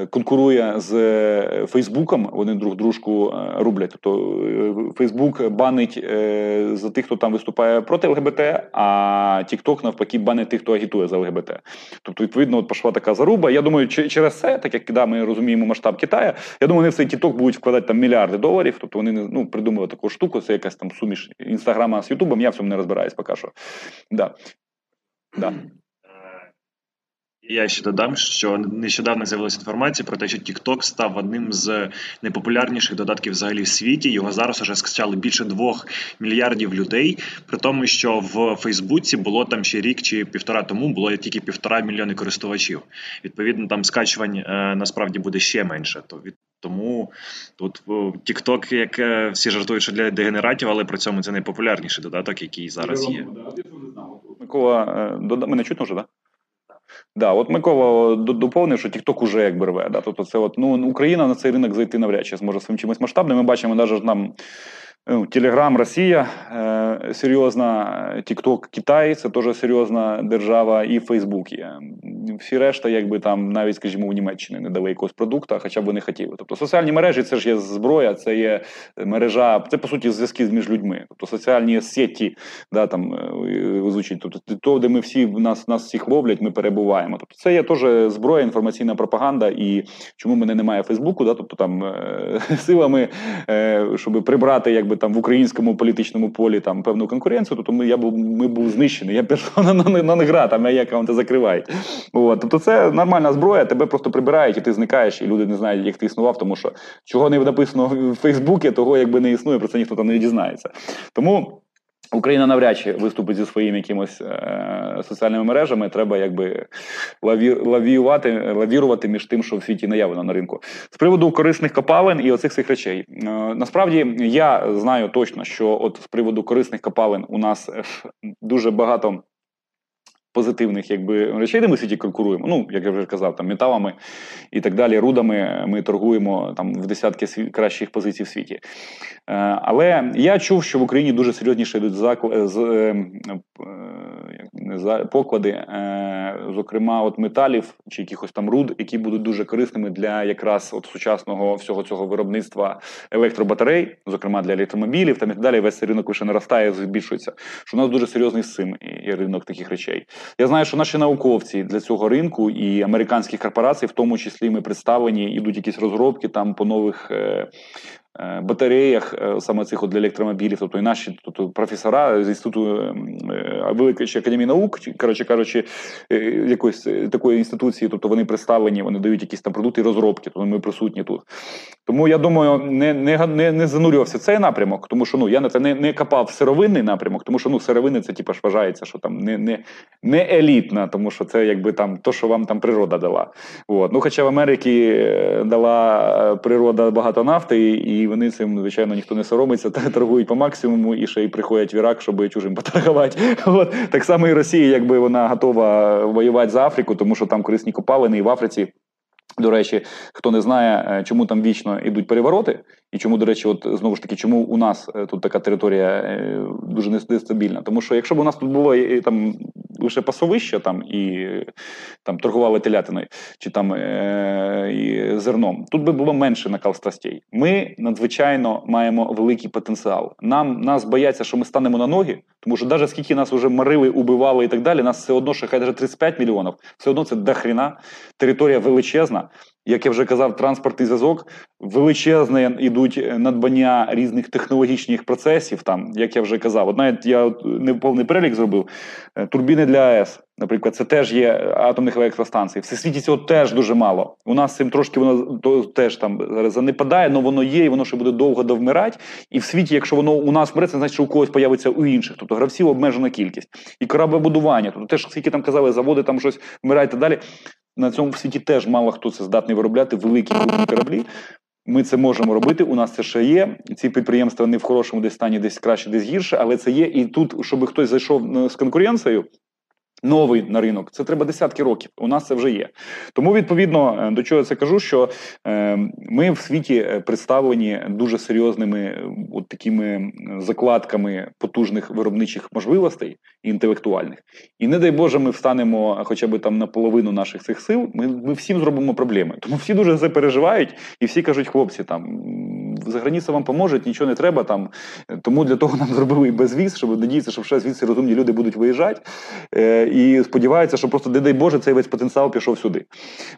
конкурує з е, Фейсбуком, вони друг дружку е, рублять. Тобто Фейсбук банить за тих, хто там виступає проти ЛГБТ, а Тікток навпаки банить тих, хто агітує за ЛГБТ. Тобто, відповідно, от пішла така заруба. Я думаю, через це, так як да, ми розуміємо масштаб Китаю, я думаю, вони в цей Тікток будуть вкладати там мільярди доларів. Тобто вони ну, придумали таку штуку, це якась там суміш інстаграма з Ютубом. Я в цьому не розбираюсь поки що. Да. Да. Я ще додам, що нещодавно з'явилася інформація про те, що TikTok став одним з найпопулярніших додатків взагалі в світі. Його зараз вже скачали більше двох мільярдів людей. При тому, що в Фейсбуці було там ще рік чи півтора тому було тільки півтора мільйони користувачів. Відповідно, там скачувань е, насправді буде ще менше. То від тому тут TikTok, як е, всі жартують, що для дегенератів, але при цьому це найпопулярніший додаток, який зараз є. Микола, е, мене чутно вже, так? Да, от Микола доповнив, що TikTok уже як рве. Да? Тобто це от, ну, Україна на цей ринок зайти навряд чи зможе своїм чимось масштабним. Ми бачимо навіть нам Телеграм Росія е, серйозна, Тікток Китай це теж серйозна держава, і Фейсбук є. Всі решта, якби там навіть, скажімо, у Німеччині не дали якогось продукту, хоча б вони хотіли. Тобто соціальні мережі це ж є зброя, це є мережа, це по суті зв'язки між людьми. Тобто соціальні сеті, да, там е, звучить. Тобто то, де ми всі нас нас всіх ловлять, ми перебуваємо. Тобто це є теж зброя, інформаційна пропаганда. І чому мене немає Фейсбуку, да, тобто там е, [LAUGHS] силами, щоб прибрати якби там в українському політичному полі там певну конкуренцію, то ми я був ми був знищений. Я персона на, на, не гра, там вам аккаунти закривають. От. Тобто це нормальна зброя, тебе просто прибирають, і ти зникаєш, і люди не знають, як ти існував, тому що чого не написано в Фейсбуці, того якби не існує, про це ніхто там не дізнається. Тому. Україна навряд чи виступить зі своїми якимось е, соціальними мережами. Треба якби лаві, лавіювати, лавірувати між тим, що в світі наявлено на ринку. З приводу корисних копалин і оцих цих речей. Е, насправді я знаю точно, що от з приводу корисних копалин у нас е, дуже багато позитивних якби речей, де ми світі конкуруємо. Ну, як я вже казав, там металами і так далі, рудами ми торгуємо там в десятки сві... кращих позицій в світі. Е, але я чув, що в Україні дуже серйозніше йдуть закл... Е, з, е, е, поклади, е, зокрема, от металів чи якихось там руд, які будуть дуже корисними для якраз от сучасного всього цього виробництва електробатарей, зокрема для електромобілів, там і так далі. Весь ринок лише наростає, збільшується. Що у нас дуже серйозний з цим і ринок таких речей. Я знаю, що наші науковці для цього ринку і американських корпорацій, в тому числі ми представлені, ідуть якісь розробки там по нових е, батареях е, саме цих от для електромобілів, тобто і наші тобто, професора з інституту е, Великої академії наук, коротше кажучи, якоїсь такої інституції, тобто вони представлені, вони дають якісь там продукти розробки, тобто ми присутні тут. Тому я думаю, не не, не, не занурювався цей напрямок, тому що ну я на це не не копав сировинний напрямок, тому що ну сировини це типу, ж вважається, що там не не, не елітна, тому що це якби там то, що вам там природа дала. От. Ну, Хоча в Америці дала природа багато нафти і вони цим, звичайно, ніхто не соромиться, [LAUGHS] та торгують по максимуму і ще й приходять в Ірак, щоб чужим поторгувати. [LAUGHS] От так само і Росія, якби вона готова воювати за Африку, тому що там корисні копалини і в Африці. До речі, хто не знає, е, чому там вічно йдуть перевороти, і чому, до речі, от знову ж таки, чому у нас е, тут така територія е, дуже нестабільна? Тому що якщо б у нас тут було там бивше пасовище там і там торгували телятиною чи там е- і зерном. Тут би було менше накал страстей. Ми надзвичайно маємо великий потенціал. Нам нас бояться, що ми станемо на ноги, тому що навіть скільки нас вже марили, убивали і так далі, нас все одно ще хай навіть 35 мільйонів, все одно це дохріна, територія величезна. Як я вже казав, транспорт і зв'язок величезне ідуть надбання різних технологічних процесів. Там, як я вже казав, от навіть я не повний перелік зробив е, турбіни для АЕС. Наприклад, це теж є атомних електростанцій. Всесвіті цього теж дуже мало. У нас цим трошки воно теж там зараз занепадає, але воно є, і воно ще буде довго довмирати. І в світі, якщо воно у нас вмре, це значить, що у когось появиться у інших. Тобто гравців обмежена кількість. І кораблебудування. Тобто теж скільки там казали, заводи там щось вмирають і далі. На цьому світі теж мало хто це здатний виробляти великі крупні кораблі. Ми це можемо робити. У нас це ще є. Ці підприємства не в хорошому десь стані, десь краще, десь гірше, але це є. І тут, щоб хтось зайшов е, з конкуренцією, Новий на ринок, це треба десятки років. У нас це вже є. Тому, відповідно, е, до чого я це кажу, що е, ми в світі е, представлені дуже серйозними от такими закладками потужних виробничих можливостей інтелектуальних. І не дай Боже, ми встанемо хоча б там на половину наших цих сил. Ми ми всім зробимо проблеми. Тому всі дуже це переживають, і всі кажуть, хлопці, там за границя вам поможе, нічого не треба там. Тому для того нам зробили і безвіз, щоб надіятися, що ще звідси розумні люди будуть виїжджати. І сподіваються, що просто, не дай Боже, цей весь потенціал пішов сюди.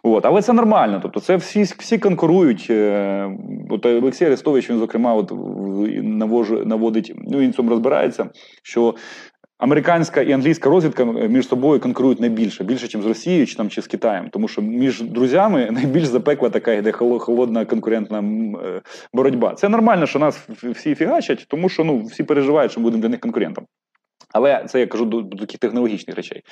От. Але це нормально. Тобто, це всі всі конкурують. Е, от Олексій Арестович, він, зокрема, от наводить, ну він цьому розбирається, що. Американська і англійська розвідка між собою конкурують найбільше, більше, ніж з Росією чи там чи з Китаєм, тому що між друзями [LAUGHS] найбільш запекла така йде холодна конкурентна е, боротьба. Це нормально, що нас всі фігачать, тому що ну всі переживають, що будемо для них конкурентом. Але це я кажу до, до таких технологічних речей.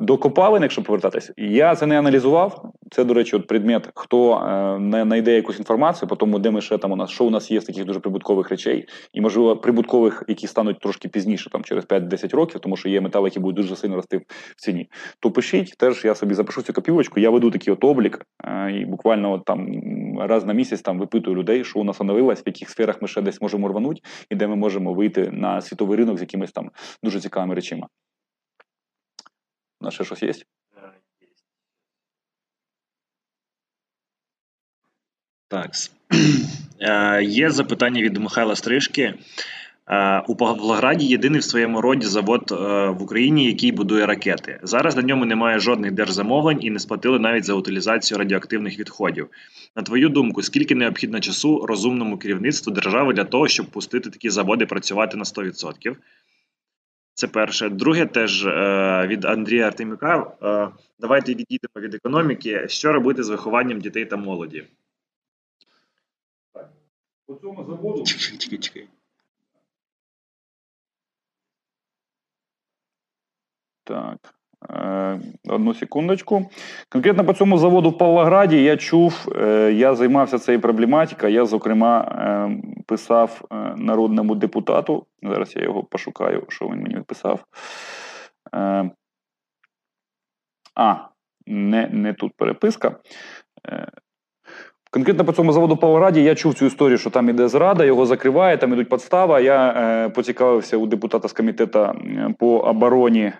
До копалин, якщо повертатись, я це не аналізував. Це, до речі, от предмет, хто е, не знайде якусь інформацію, по тому, де ми ще там у нас, що у нас є з таких дуже прибуткових речей, і, можливо, прибуткових, які стануть трошки пізніше, там через 5-10 років, тому що є метали, які будуть дуже сильно рости в ціні. То пишіть, теж я собі запишу цю копілочку, я веду такий от облік, е, і буквально от там раз на місяць там випитую людей, що у нас оновилось, в яких сферах ми ще десь можемо рванути, і де ми можемо вийти на світовий ринок з якимись там дуже цікавими речами. Ще щось є? Так. [CLEARS THROAT] Є запитання від Михайла Стрижки. У Павлограді єдиний в своєму роді завод в Україні, який будує ракети. Зараз на ньому немає жодних держзамовлень і не сплатили навіть за утилізацію радіоактивних відходів. На твою думку, скільки необхідно часу розумному керівництву держави для того, щоб пустити такі заводи працювати на 100%? Це перше. Друге, теж е, від Андрія Артемюка. Е, давайте відійдемо від економіки. Що робити з вихованням дітей та молоді? По цьому заводу. Чекай, чекай. Так. Е, одну секундочку. Конкретно по цьому заводу в Павлограді я чув, е, я займався цією проблематикою. Я, зокрема, е, писав народному депутату. Зараз я його пошукаю, що він мені писав. А, не, не тут переписка. Конкретно по цьому заводу Павлограді я чув цю історію, що там іде зрада, його закриває, там ідуть підстава. Я е, поцікавився у депутата з комітету по обороні е,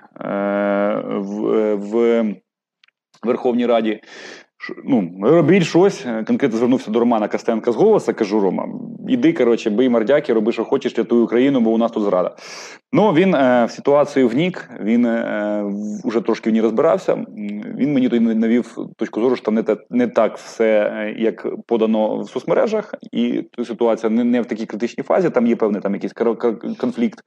в, е, в Верховній Раді ну, робіть щось. Е, конкретно звернувся до Романа Костенка з голоса. Кажу, Рома, іди, коротше, бий мордяки, роби, що хочеш, рятуй Україну, бо у нас тут зрада. Ну він е, в ситуацію внік, він е, вже трошки в ній розбирався. Він мені тоді навів точку зору, що там не, та, не так все, е, як подано в соцмережах, і ситуація не, не в такій критичній фазі. Там є певний там якийсь конфлікт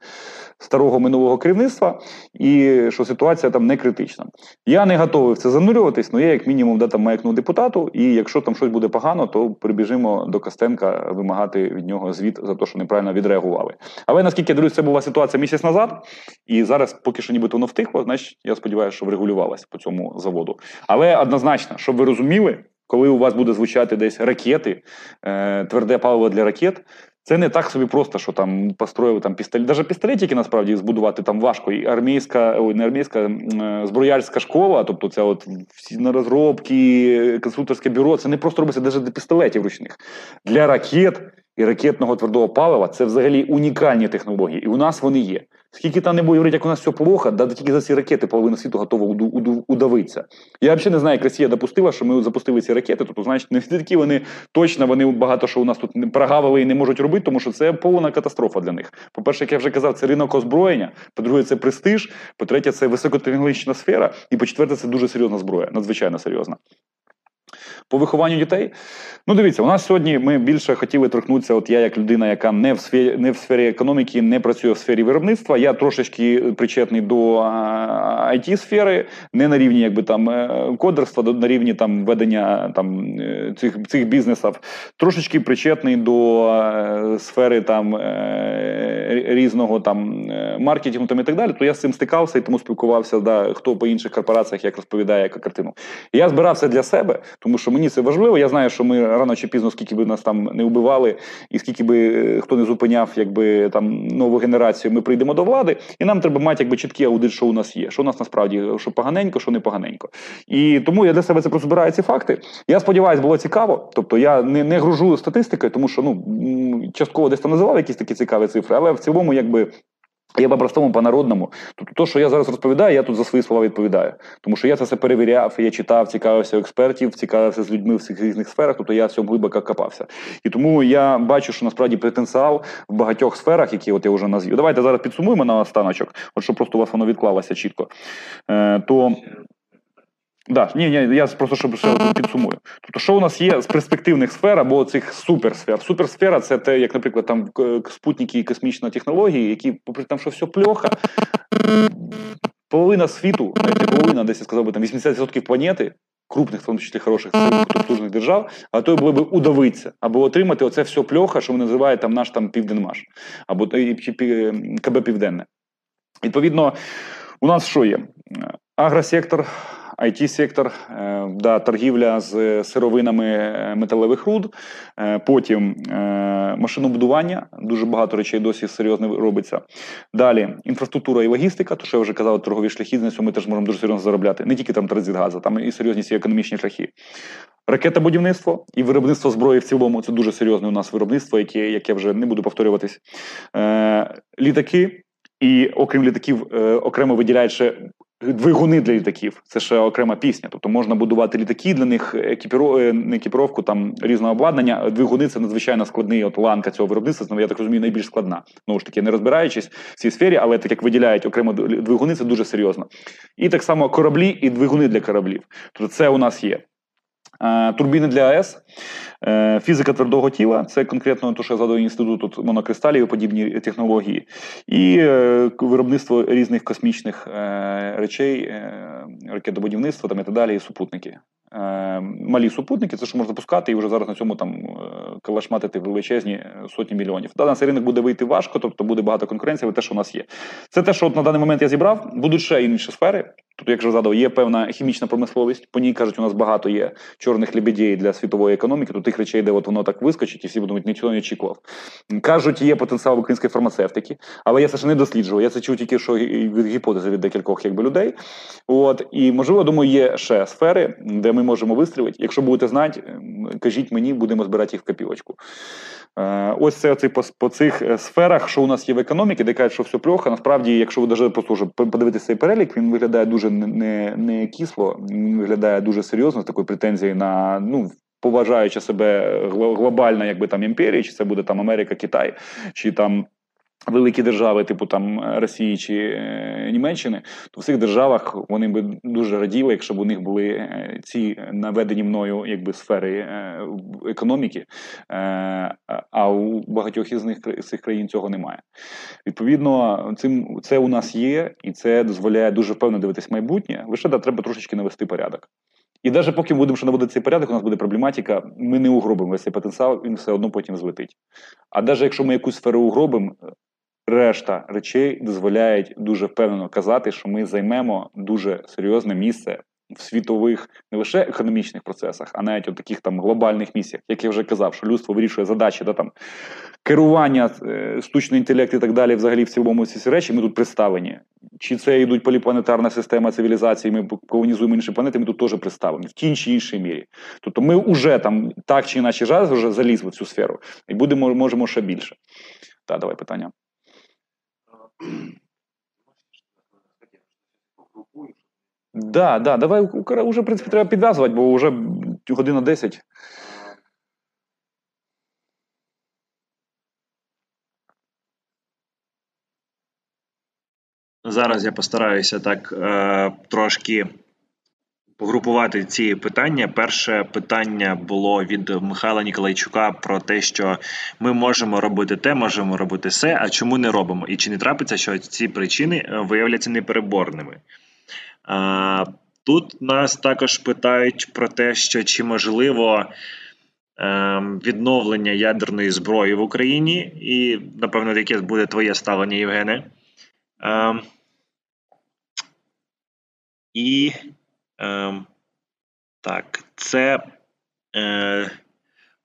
старого минулого керівництва, і що ситуація там не критична. Я не готовий в це занурюватись, але я як мінімум да, там маякну депутату, і якщо там щось буде погано, то прибіжимо до Костенка вимагати від нього звіт за те, що неправильно відреагували. Але наскільки я дивлюсь, це була ситуація місяць назад, і зараз, поки що нібито воно втихло, значить я сподіваюся, що врегулювалася по цьому заводу. Але однозначно, щоб ви розуміли, коли у вас буде звучати десь ракети, е, тверде паливо для ракет. Це не так собі просто, що там построїв там пістолет. Навіть пістолетики насправді збудувати там важко. І армійська, ой, не армійська зброяльська зброярська школа, тобто це от всі на розробки, конструкторське бюро, це не просто робиться навіть для пістолетів ручних. Для ракет і ракетного твердого палива це взагалі унікальні технології, і у нас вони є. Скільки там не буде говорити, як у нас все плохо, да тільки за ці ракети половина світу готова удавитися. Я взагалі не знаю, як Росія допустила, що ми запустили ці ракети, тобто, значить, не такі вони точно, вони багато що у нас тут прогавили і не можуть робити, тому що це повна катастрофа для них. По-перше, як я вже казав, це ринок озброєння, по-друге, це престиж, по-третє, це високотехнологічна сфера, і по-четверте, це дуже серйозна зброя, надзвичайно серйозна. По вихованню дітей. Ну, дивіться, у нас сьогодні ми більше хотіли торкнутися. От я, як людина, яка не в сфері не в сфері економіки, не працює в сфері виробництва. Я трошечки причетний до it сфери, не на рівні якби там е, кодерства, на рівні там ведення там е, цих цих бізнесів. Трошечки причетний до е, сфери там різного там маркетингу там і так далі. То я з цим стикався і тому спілкувався. Да, хто по інших корпораціях як розповідає яку картину. І я збирався для себе, тому що мені це важливо. Я знаю, що ми рано чи пізно, скільки би нас там не вбивали, і скільки би е, хто не зупиняв, якби там нову генерацію, ми прийдемо до влади, і нам треба мати якби чіткий аудит, що у нас є, що у нас насправді що поганенько, що не поганенько. І тому я для себе це просто збираю ці факти. Я сподіваюся, було цікаво. Тобто я не не гружу статистикою, тому що ну частково десь там називав якісь такі цікаві цифри, але в цілому, якби. Я по-простому, по-народному. Тобто, то, що я зараз розповідаю, я тут за свої слова відповідаю. Тому що я це все перевіряв, я читав, цікавився експертів, цікавився з людьми в цих різних сферах, тобто я в цьому глибоко копався. І тому я бачу, що насправді потенціал в багатьох сферах, які от я вже назвів. Давайте зараз підсумуємо на останочок, от щоб просто у вас воно відклалося чітко. Е, то Да, ні, ні, я просто щоб ще підсумую. Тобто, що у нас є з перспективних сфер або цих суперсфер? Суперсфера це те, як, наприклад, там спутники і космічна технології, які, попри там, що все пльоха, половина світу, навіть половина, десь я сказав би там 80% планети, крупних, в тому числі хороших потужних держав, а то було би удавитися або отримати оце все пльоха, що вони називають там наш там Південмаш, або КБ Південне. Відповідно, у нас що є? Агросектор it сектор е, да, торгівля з сировинами е, металевих руд, е, потім машинобудування, дуже багато речей досі серйозно робиться. Далі інфраструктура і логістика, то що я вже казав, торгові шляхи, на цьому ми теж можемо дуже серйозно заробляти. Не тільки там транзит газу, там і серйозні ці економічні шляхи. Ракетобудівництво і виробництво зброї в цілому це дуже серйозне у нас виробництво, яке яке вже не буду повторюватись. Літаки, і окрім літаків, е, окремо виділяють ще Двигуни для літаків це ще окрема пісня. Тобто можна будувати літаки для них, екіпіро... Е, екіпіровку там різного обладнання. Двигуни це надзвичайно складний от ланка цього виробництва. Я так розумію, найбільш складна. Ну ж таки, не розбираючись в цій сфері, але так як виділяють окремо двигуни, це дуже серйозно. І так само кораблі і двигуни для кораблів. Тобто це у нас є. Е, турбіни для АЕС, фізика твердого тіла це конкретно те, що я згадую інститут монокристалів і подібні технології, і е, виробництво різних космічних речей, ракетобудівництво там і так далі, і супутники. Малі супутники, це що можна пускати, і вже зараз на цьому там калашматити величезні сотні мільйонів. Да, на цей ринок буде вийти важко, тобто буде багато конкуренції, але те, що у нас є. Це те, що от на даний момент я зібрав, будуть ще інші сфери. Тут, як вже згадав, є певна хімічна промисловість. По ній кажуть, у нас багато є чорних лебедей для світової економіки. Тут тих речей, де от воно так вискочить, і всі будуть нічого не очікував. Кажуть, є потенціал української фармацевтики, але я це ще не досліджував. Я це чув тільки що від гіпотези від декількох якби людей. От і можливо, думаю, є ще сфери, де ми можемо вистрілити. Якщо будете знати, кажіть мені, будемо збирати їх в копілочку. Е, ось це оці, по, по цих е, сферах, що у нас є в економіці, де кажуть, що все плохо. Насправді, якщо ви даже просто подивитися цей перелік, він виглядає дуже не не кисло, він виглядає дуже серйозно з такою претензією на ну. Поважаючи себе глобально, якби там імперії, чи це буде там Америка, Китай, чи там великі держави, типу там Росії чи е, Німеччини, то в цих державах вони би дуже раділи, якщо б у них були е, ці наведені мною якби сфери е, економіки, а у багатьох із них цих країн цього немає. Відповідно, цим це у нас є, і це дозволяє дуже певно дивитись майбутнє. Лише да, треба трошечки навести порядок. І навіть поки ми будемо ще наводити цей порядок, у нас буде проблематика, ми не угробимо весь цей потенціал, він все одно потім злетить. А навіть якщо ми якусь сферу угробимо, решта речей дозволяють дуже впевнено казати, що ми займемо дуже серйозне місце в світових не лише економічних процесах, а навіть у таких там глобальних місіях, як я вже казав, що людство вирішує задачі, да, там керування, е, штучний інтелект і так далі, взагалі в цілому ці всі речі ми тут представлені. Чи це йдуть поліпланетарна система цивілізації, ми колонізуємо інші планети, ми тут теж представлені в тій чи іншій мірі. Тобто ми вже там так чи інакше зараз вже залізли в цю сферу і будемо можемо ще більше. Так, давай питання. Да, да, давай уже, в принципі, треба підв'язувати, бо вже година 10. Зараз я постараюся так е, трошки погрупувати ці питання. Перше питання було від Михайла Ніколайчука про те, що ми можемо робити те, можемо робити все, а чому не робимо? І чи не трапиться, що ці причини е, виявляться непереборними? Тут нас також питають про те, що чи можливо е, відновлення ядерної зброї в Україні, і напевно, яке буде твоє ставлення, Євгене? Е, і е, так, це. Е,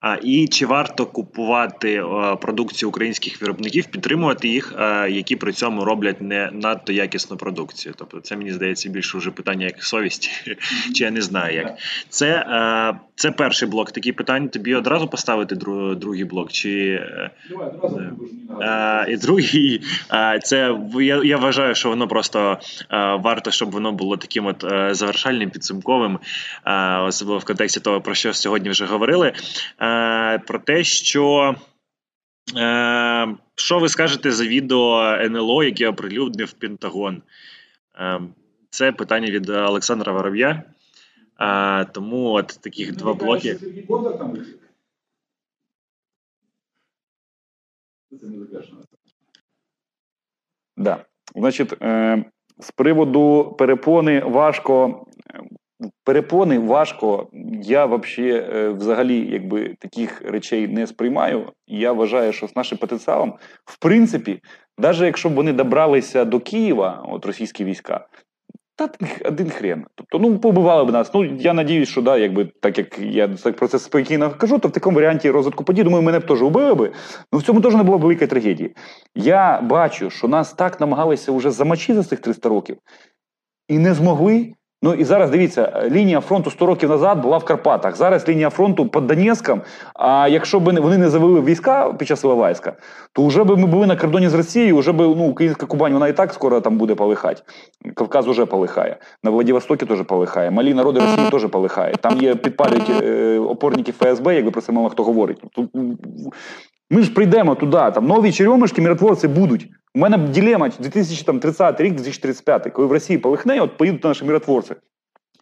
а, і чи варто купувати е, продукцію українських виробників, підтримувати їх, е, які при цьому роблять не надто якісну продукцію? Тобто, це мені здається більше вже питання як совісті, [LAUGHS] чи я не знаю як. Це, е, це перший блок таких питань. Тобі одразу поставити дру- другий блок? Чи Е, і другий, це я, я вважаю, що воно просто варто, щоб воно було таким от завершальним, підсумковим, особливо в контексті того, про що сьогодні вже говорили. Е, про те, що. Е, що ви скажете за відео НЛО, яке оприлюднив Пентагон? Е, це питання від Олександра Вороб'я. Е, тому от таких два блоки. Да. Значить, е, з приводу перепони важко. Е, Перепони важко. Я вообще, е, взагалі якби таких речей не сприймаю. Я вважаю, що з нашим потенціалом, в принципі, навіть якщо б вони добралися до Києва, от російські війська, та один хрен. Тобто, ну побивали б нас. Ну я надіюсь, що да, якби так як я так про це спокійно кажу, то в такому варіанті розвитку подій, думаю, мене б теж убили би. Ну в цьому теж не було б великої трагедії. Я бачу, що нас так намагалися вже замочити за цих 300 років і не змогли. Ну і зараз дивіться, лінія фронту 100 років назад була в Карпатах. Зараз лінія фронту під Донецьком. А якщо б вони не завели війська під час Іловайська, то вже б ми були на кордоні з Росією, вже б ну, Українська Кубань, вона і так скоро там буде полихати. Кавказ уже полихає. На Владивостокі теж полихає. Малі народи Росії теж полихає. Там є підпалюють е, опорники ФСБ, якби про це мало хто говорить. Тут, ми ж прийдемо туди, там нові черемишки, миротворці будуть. У мене ділема 2030 рік, 2035, коли в Росії полихне, от поїдуть наші миротворці.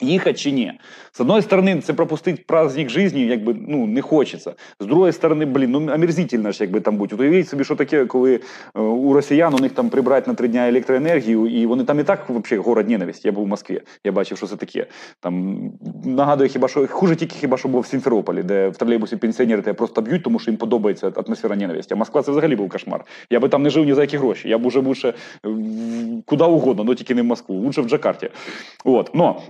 Їхати чи ні? З одної сторони, це пропустити праздник житті, якби ну не хочеться. З другої сторони, блін, ну омерзительно ж якби там. От уявіть собі, що таке, коли е, у росіян у них там прибрати на три дня електроенергію, і вони там і так взагалі город ненависть. Я був в Москві, я бачив, що це таке. Там нагадує, хіба що хуже тільки хіба що було в Сімферополі, де в тролейбусі пенсіонери тебе просто б'ють, тому що їм подобається атмосфера ненависті. А Москва це взагалі був кошмар. Я би там не жив ні за які гроші. Я б уже лучше куди угодно, але тільки не в Москву, лучше в Джакарті. От. Но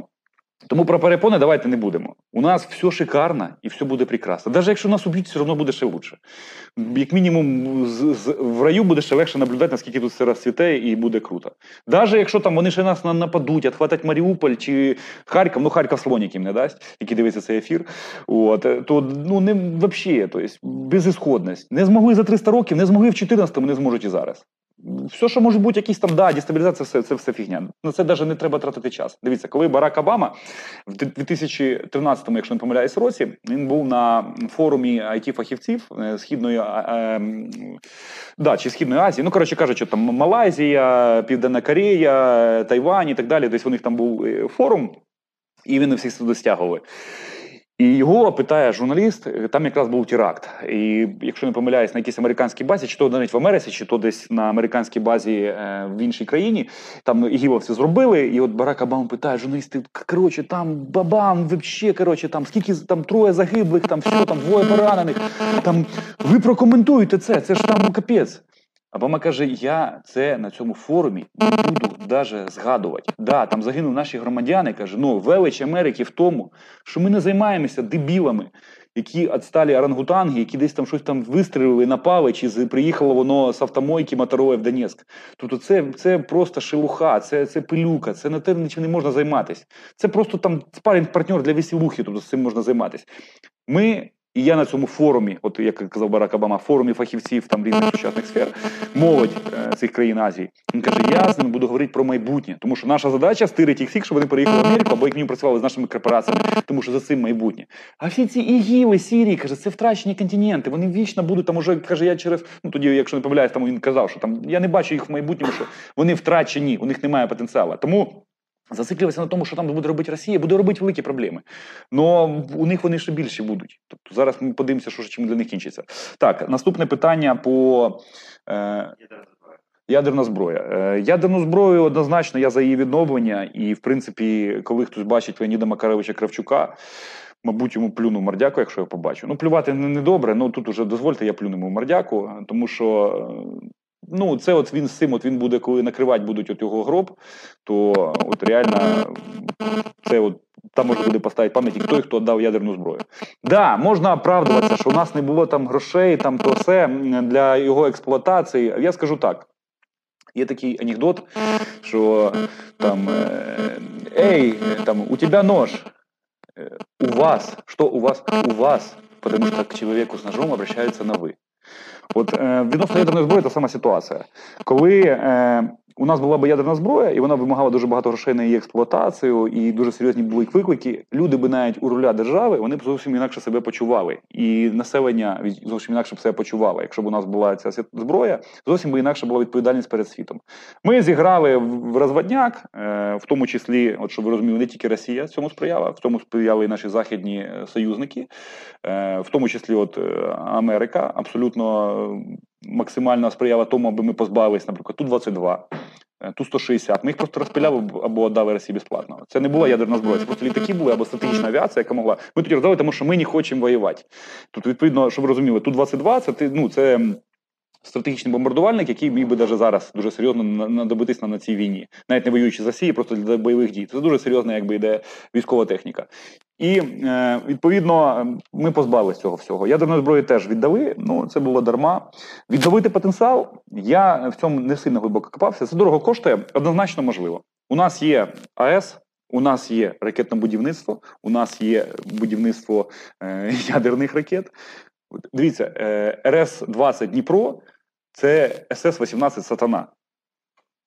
тому про перепони давайте не будемо. У нас все шикарно і все буде прекрасно. Навіть якщо нас уб'ють, все одно буде ще лучше. Як мінімум, з, з, в раю буде ще легше наблюдати, наскільки тут все розцвіте, і буде круто. Навіть якщо там вони ще нас нападуть, відхватять Маріуполь чи Харків, ну Харків слон яким не дасть, який дивиться цей ефір. От, то ну не взагалі, безісходність. Не змогли за 300 років, не змогли в 14-му, не зможуть і зараз. Все, що може бути, якісь там да, дестабілізація, все, це все фігня. На це навіть не треба тратити час. Дивіться, коли Барак Обама в 2013-му, якщо не помиляюсь, році, він був на форумі it фахівців е, східної е, да, чи східної Азії. Ну коротше кажучи, там Малайзія, Південна Корея, Тайвань і так далі. Десь у них там був е, форум, і він всіх сюди стягували. І його питає журналіст, там якраз був теракт. І якщо не помиляюсь, на якійсь американській базі, чи то навіть в Америці, чи то десь на американській базі е, в іншій країні, там ігівовці зробили. І от Барак Обама питає журналістів: коротше, там бабам, вообще, коротше, там скільки там троє загиблих, там все, там двоє поранених. Там ви прокоментуєте це, це ж там капець. Обама каже: я це на цьому форумі не буду навіть згадувати. Да, там загинув наші громадяни. Каже, ну велич Америки в тому, що ми не займаємося дебілами, які відсталі орангутанги, які десь там щось там вистрілили, напали, чи приїхало воно з автомойки моторової в Донецьк. Тобто, це це просто шелуха, це це пилюка, це на те нічим не можна займатися. Це просто там спарінг партнер для веселухи, тобто з цим можна займатися. Ми і я на цьому форумі, от як казав Барак Обама, форумі фахівців там різних сучасних сфер, молодь е, цих країн Азії. Він каже: я з ними буду говорити про майбутнє, тому що наша задача стирити їх всіх, щоб вони переїхали в Америку або як мінімум працювали з нашими корпораціями, тому що за цим майбутнє. А всі ці ігіли, Сірії, каже, це втрачені континенти. Вони вічно будуть там уже каже, я через ну тоді, якщо не помиляюсь, там він казав, що там я не бачу їх в майбутньому, що вони втрачені, у них немає потенціалу. Тому. Зациклюватися на тому, що там буде робити Росія, буде робити великі проблеми. Но у них вони ще більші будуть. Тобто зараз ми подивимося, що чим для них кінчиться. Так, наступне питання по е, ядерна зброя. Е, ядерну зброю однозначно я за її відновлення, і в принципі, коли хтось бачить Леоніда Макаровича Кравчука. Мабуть, йому плюну мордяку, якщо я побачу. Ну, плювати не добре, ну тут уже дозвольте, я плюну йому мордяку, тому що Ну, це от він з цим, от він буде, коли накривати будуть от його гроб, то от реально це от там можна буде поставити пам'ятник той, хто віддав ядерну зброю. Да, можна оправдуватися, що у нас не було там грошей, там то все для його експлуатації. Я скажу так. Є такий анекдот, що там ей, там у тебе нож, у вас, що у вас, у вас, потому что к человеку с ножом обращаются на вы. От е, відносно ядерної зброї та сама ситуація. Коли е, у нас була б ядерна зброя, і вона вимагала дуже багато грошей на її експлуатацію, і дуже серйозні були виклики. Люди би навіть у руля держави вони б зовсім інакше себе почували, і населення зовсім інакше б себе почувало. Якщо б у нас була ця зброя, зовсім би інакше була відповідальність перед світом. Ми зіграли в розводняк, е, в тому числі, от щоб ви розуміли, не тільки Росія цьому сприяла, в тому сприяли і наші західні е, союзники, е, в тому числі, от Америка, абсолютно максимально сприяла тому, аби ми позбавились, наприклад, ту 22 Е, Ту-160, ми їх просто розпиляли або дали Росії безплатно. Це не була ядерна зброя, це просто літаки були або стратегічна авіація, яка могла. Ми тоді роздали, тому що ми не хочемо воювати. Тут, відповідно, щоб ви розуміли, Ту-22 це ну, це стратегічний бомбардувальник, який міг би навіть зараз дуже серйозно надобитись на цій війні, навіть не воюючи з Росією, просто для бойових дій. Це дуже серйозна, якби йде військова техніка. І е, відповідно ми позбавилися цього всього. Ядерної зброї теж віддали. Ну це було дарма. Відновити потенціал. Я в цьому не сильно глибоко копався. Це дорого коштує однозначно можливо. У нас є АЕС. У нас є ракетне будівництво, у нас є будівництво е, [LAUGHS] ядерних ракет. Дивіться, е, РС-20 Дніпро це СС-18 Сатана.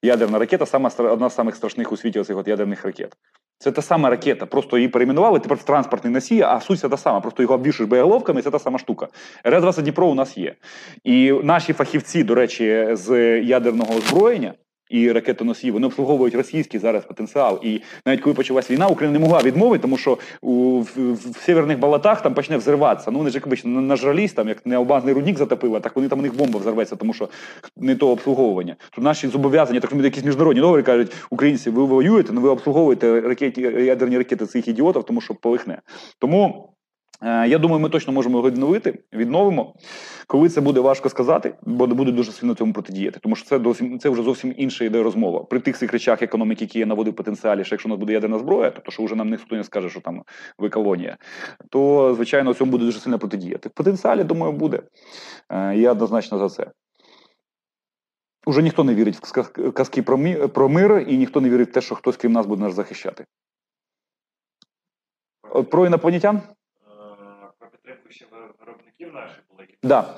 Ядерна ракета сама, одна з самих страшних у світі оцих от ядерних ракет. Це та сама ракета, просто її перейменували, тепер в транспортний носій, а суть та сама. Просто його обвішуєш боєголовками, це та сама штука. РС-20 Дніпро у нас є. І наші фахівці, до речі, з ядерного озброєння і ракетоносії, вони обслуговують російський зараз потенціал. І навіть коли почалась війна, Україна не могла відмовити, тому що у в, в, северних болотах там почне взриватися. Ну вони ж якби нажрались, там як необазний рудник затопило, так вони там у них бомба взорветься, тому що не то обслуговування. Тут наші зобов'язання, так якісь міжнародні договори кажуть, українці, ви воюєте, але ну, ви обслуговуєте ракеті ядерні ракети цих ідіотів, тому що полихне. Тому. Е, я думаю, ми точно можемо його відновити, відновимо. Коли це буде важко сказати, бо буде дуже сильно цьому протидіяти, тому що це зовсім це вже зовсім інша ідея розмова. При тих цих речах економіки, які я наводив потенціалі, що якщо у нас буде ядерна зброя, тобто що вже нам ніхто не скаже, що там ви колонія, то звичайно цьому буде дуже сильно протидіяти. В потенціалі, думаю, буде. Е, я однозначно за це. Уже ніхто не вірить в казки про мир, і ніхто не вірить в те, що хтось крім нас буде нас захищати. Про інопланетян? Виробників наших були? Да.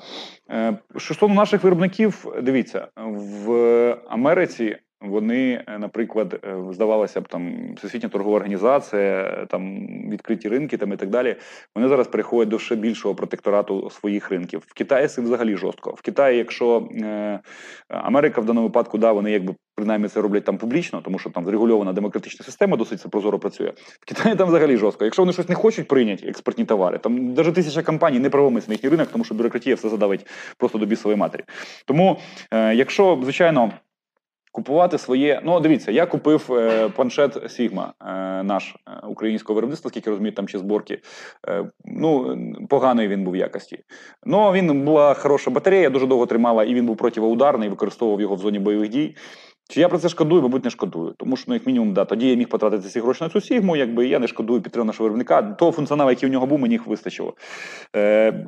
Е, що стосовно наших виробників, дивіться, в Америці вони, е, наприклад, е, здавалося б, там всесвітня торгова організація, там відкриті ринки, там і так далі. Вони зараз переходять до ще більшого протекторату своїх ринків. В Китаї це взагалі жорстко. В Китаї, якщо е, Америка в даному випадку, да, вони якби принаймні це роблять там публічно, тому що там зрегульована демократична система, досить це прозоро працює. В Китаї там взагалі жорстко. Якщо вони щось не хочуть прийняти експортні товари, там навіть тисяча компаній не правомиться на їхній ринок, тому що бюрократія все задавить просто до бісової матері. Тому, е, якщо звичайно купувати своє. Ну, дивіться, я купив е, планшет Sigma, е, наш е, українського виробництва, скільки розумію, там чи зборки. Е, ну, поганої він був в якості. Ну, він була хороша батарея, дуже довго тримала, і він був противоударний, використовував його в зоні бойових дій. Чи я про це шкодую, мабуть, не шкодую. Тому що, ну, як мінімум, да, тоді я міг потратити ці гроші на цю сігму, якби я не шкодую підтримав нашого виробника. Того функціоналу, який у нього був, мені їх вистачило. Е,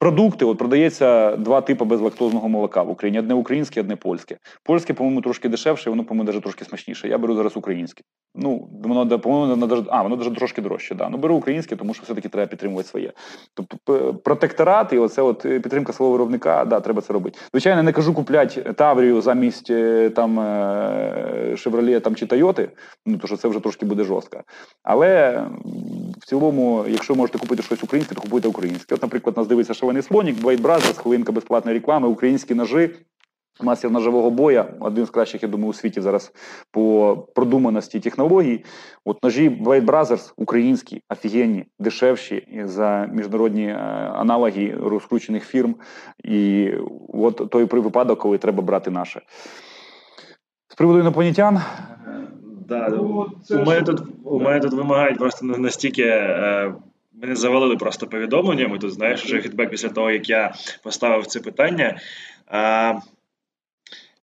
Продукти, от продається два типи безлактозного молока в Україні: одне українське, одне польське. Польське, по-моєму, трошки дешевше, воно, по-моєму, навіть трошки смачніше. Я беру зараз українське. Ну, воно по-моєму, навіть, а, воно навіть трошки дорожче. Да. Ну, беру українське, тому що все-таки треба підтримувати своє. Тобто протекторат і оце от е, підтримка свого виробника, да, треба це робити. Звичайно, не кажу купляти Таврію замість е, там Chevrolet там, чи Тойоти, ну то що це вже трошки буде жорстко. Але в цілому, якщо можете купити щось українське, то купуйте українське. От, наприклад, нас дивиться шалений слонік, Blade Brothers, хвилинка безплатної реклами, українські ножи. Мастер ножового боя, один з кращих, я думаю, у світі зараз по продуманості технологій. От ножі Blade Brothers українські, офігенні, дешевші за міжнародні е, аналоги розкручених фірм. І от той випадок, коли треба брати наше. З приводу інопланетян. Да, ну, у, мене тут, у мене тут вимагають просто настільки. Е, Мене завалили просто повідомленнями. Тут знаєш, вже фідбек після того, як я поставив це питання. А,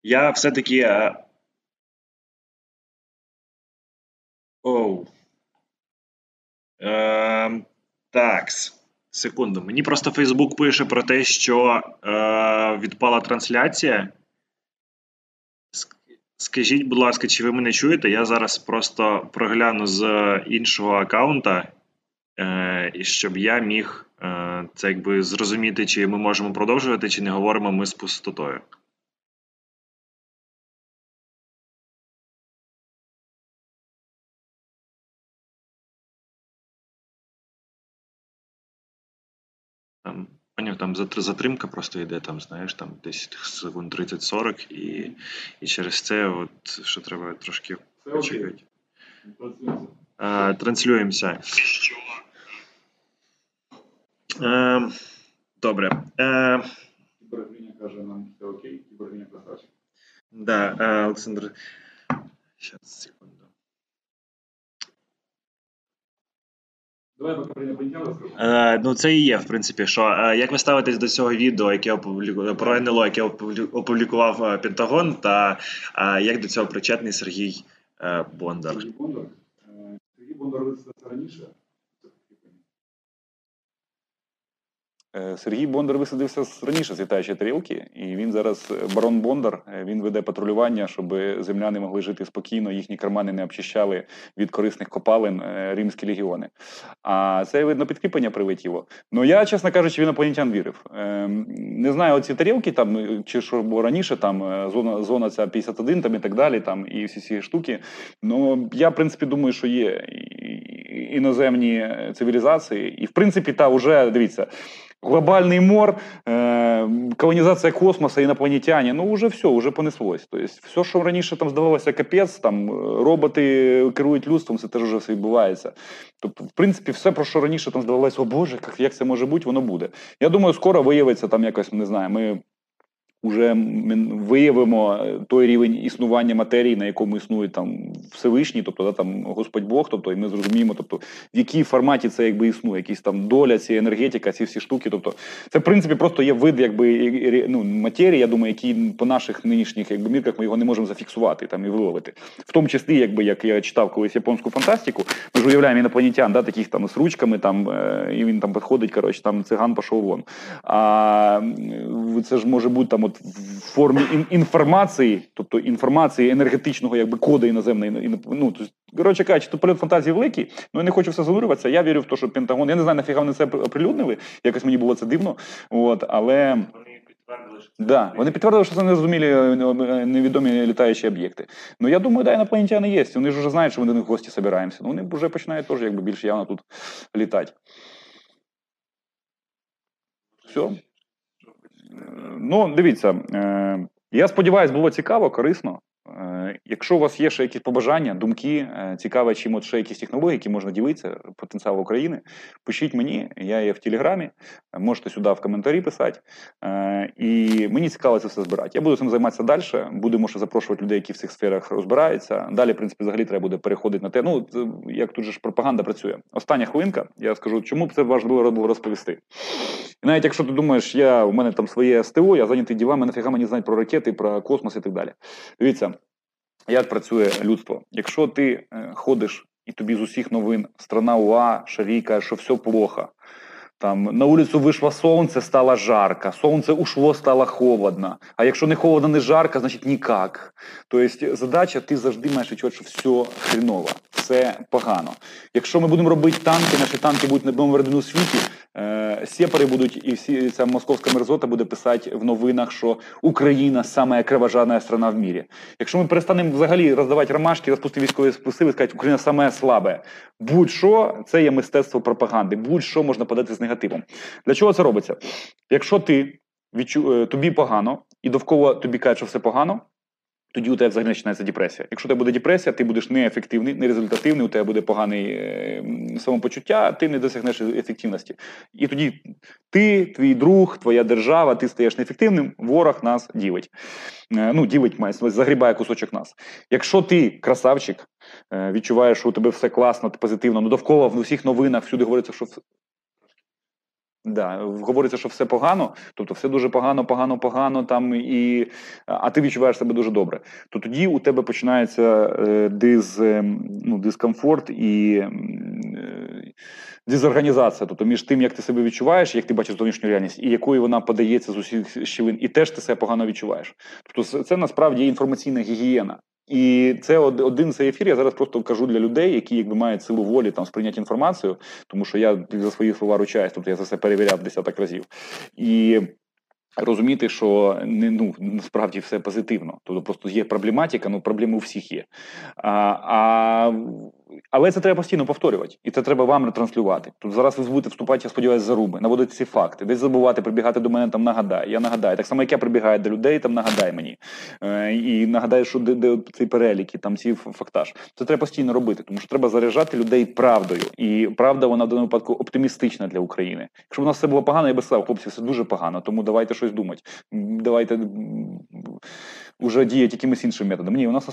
Я все-таки. А... Оу. А, Так. Секунду. Мені просто Фейсбук пише про те, що е, відпала трансляція. Скажіть, будь ласка, чи ви мене чуєте? Я зараз просто прогляну з іншого аккаунта. Е, і щоб я міг е, це якби зрозуміти, чи ми можемо продовжувати, чи не говоримо ми з пустотою. Там, поняв, там затримка просто йде, там, знаєш, там десь секунд 30-40, і і через це от, що треба трошки почекати. Е, транслюємося. Е, Добре. Е, Кібергиня каже нам, все окей, кібергиня красавчик. Да, е, Олександр. Щас, секунду. Давай інопланетян Е, ну, це і є, в принципі, що е, як ви ставитесь до цього відео, яке опублікував про НЛО, яке опублікував е, Пентагон, та е, як до цього причетний Сергій е, Бондар? Сергій Бондар. Е, Сергій Бондар це раніше. Сергій Бондар висадився раніше з літаючої тарілки, і він зараз е, барон Бондар. Е, він веде патрулювання, щоб земляни могли жити спокійно, їхні кармани не обчищали від корисних копалин римські легіони. А це видно підкріплення прилетіло. Ну я, чесно кажучи, в інопланетян вірив. Не знаю, оці тарілки там чи що було раніше, там зона зона ця 51 там і так далі, там і всі ці штуки. Ну я в принципі думаю, що є іноземні цивілізації, і в принципі, та вже дивіться. Глобальный мор, э, колонізація космоса, инопланетяне, ну вже все, вже понеслось. Тобто, все, що раніше там здавалося капець, там роботи керують людством, це теж все відбувається. Тобто, в принципі, все, про що раніше там здавалося, о Боже, як це може бути, воно буде. Я думаю, скоро виявиться там якось, не знаю, ми вже виявимо е, той рівень існування матерії, на якому існує там Всевишній, тобто да, там Господь Бог, тобто і ми зрозуміємо, тобто в якій форматі це якби існує, якісь там доля, ці енергетика, ці всі штуки. Тобто, це в принципі просто є вид якби ну, матерії, я думаю, який по наших нинішніх якби мірках ми його не можемо зафіксувати там і виловити. В тому числі, якби як я читав колись японську фантастику, ми ж уявляємо інопланетян, да, таких там з ручками, там е, і він там підходить, коротше, там циган пішов вон. А це ж може бути там от в формі інформації, тобто інформації енергетичного якби коду іноземної. Ну, тобто, коротше кажучи, тут політ фантазії великий, ну я не хочу все занурюватися. Я вірю в те, що Пентагон. Я не знаю, нафіга вони це оприлюднили. Якось мені було це дивно. От, але. Да, вони підтвердили, що це незрозумілі е, невідомі літаючі об'єкти. Ну я думаю, да, інопланетяни є. Вони ж вже знають, що ми до них в гості збираємося. Ну вони вже починають теж якби більш явно тут літати. Все. Ну, дивіться, е, я сподіваюся, було цікаво, корисно. Е, Якщо у вас є ще якісь побажання, думки, е, цікаве, чим от ще якісь технології, які можна ділитися, потенціал України, пишіть мені, я є в Телеграмі, е, можете сюди в коментарі писати. І мені цікаво це все збирати. Я буду цим займатися далі. Будемо ще запрошувати людей, які в цих сферах розбираються. Далі, в принципі, взагалі треба буде переходити на те. Ну, як тут же ж пропаганда працює. Остання хвилинка, я скажу, чому б це важливо було розповісти. І навіть якщо ти думаєш, я у мене там своє СТО, я зайнятий ділами, нафіга мені знати про ракети, про космос і так далі. Дивіться, як працює людство. Якщо ти е, ходиш і тобі з усіх новин страна УА, Шарій каже, що все плохо. Там на вулицю вийшло сонце, стало жарко, сонце ушло, стало холодно. А якщо не холодно, не жарко, значить ніяк. Тобто задача, ти завжди маєш відчувати, що все хріново, все погано. Якщо ми будемо робити танки, наші танки будуть на новому рядину світі, е, сепари будуть, і всі ця московська мерзота буде писати в новинах, що Україна сама кровожадна страна в мірі. Якщо ми перестанемо взагалі роздавати ромашки, розпустити військові списи, сказати, Україна саме слабе. Будь-що це є мистецтво пропаганди, будь-що можна подати з негативом. Для чого це робиться? Якщо ти відчу... е, тобі погано, і довкола тобі кажуть, що все погано. Тоді у тебе взагалі починається депресія. Якщо у тебе буде депресія, ти будеш неефективний, нерезультативний, у тебе буде погане самопочуття, ти не досягнеш ефективності. І тоді ти, твій друг, твоя держава, ти стаєш неефективним, ворог нас ділить. Е, ну, ділить, має загрібає кусочок нас. Якщо ти красавчик, е, відчуваєш, що у тебе все класно, позитивно, ну довкола в усіх новинах всюди говориться, що. Да, говориться, що все погано, тобто все дуже погано, погано, погано там, і, а ти відчуваєш себе дуже добре. То тоді у тебе починається е, диз, е, ну, дискомфорт і е, дезорганізація. Тобто між тим, як ти себе відчуваєш, як ти бачиш зовнішню реальність, і якою вона подається з усіх щілин, і теж ти себе погано відчуваєш. Тобто, це насправді інформаційна гігієна. І це один цей ефір. Я зараз просто кажу для людей, які якби мають силу волі там сприйняти інформацію, тому що я за свої слова ручаюсь, тобто я за це перевіряв десяток разів. І розуміти, що не ну насправді все позитивно. Тобто просто є проблематика, ну проблеми у всіх є. А, а, але це треба постійно повторювати, і це треба вам ретранслювати. Тут зараз ви будете вступати, я сподіваюся, за руби, наводити ці факти, десь забувати, прибігати до мене там нагадай. Я нагадаю. Так само, як я прибігаю до людей, там нагадай мені. Е, і нагадаю, що де, де цей перелік, і там ці фактаж. Це треба постійно робити, тому що треба заряджати людей правдою. І правда, вона в даному випадку оптимістична для України. Якщо у нас все було погано, я би сказав, хлопці, все дуже погано, тому давайте щось думати. Давайте уже діяти якимись іншими методами. Ні, у нас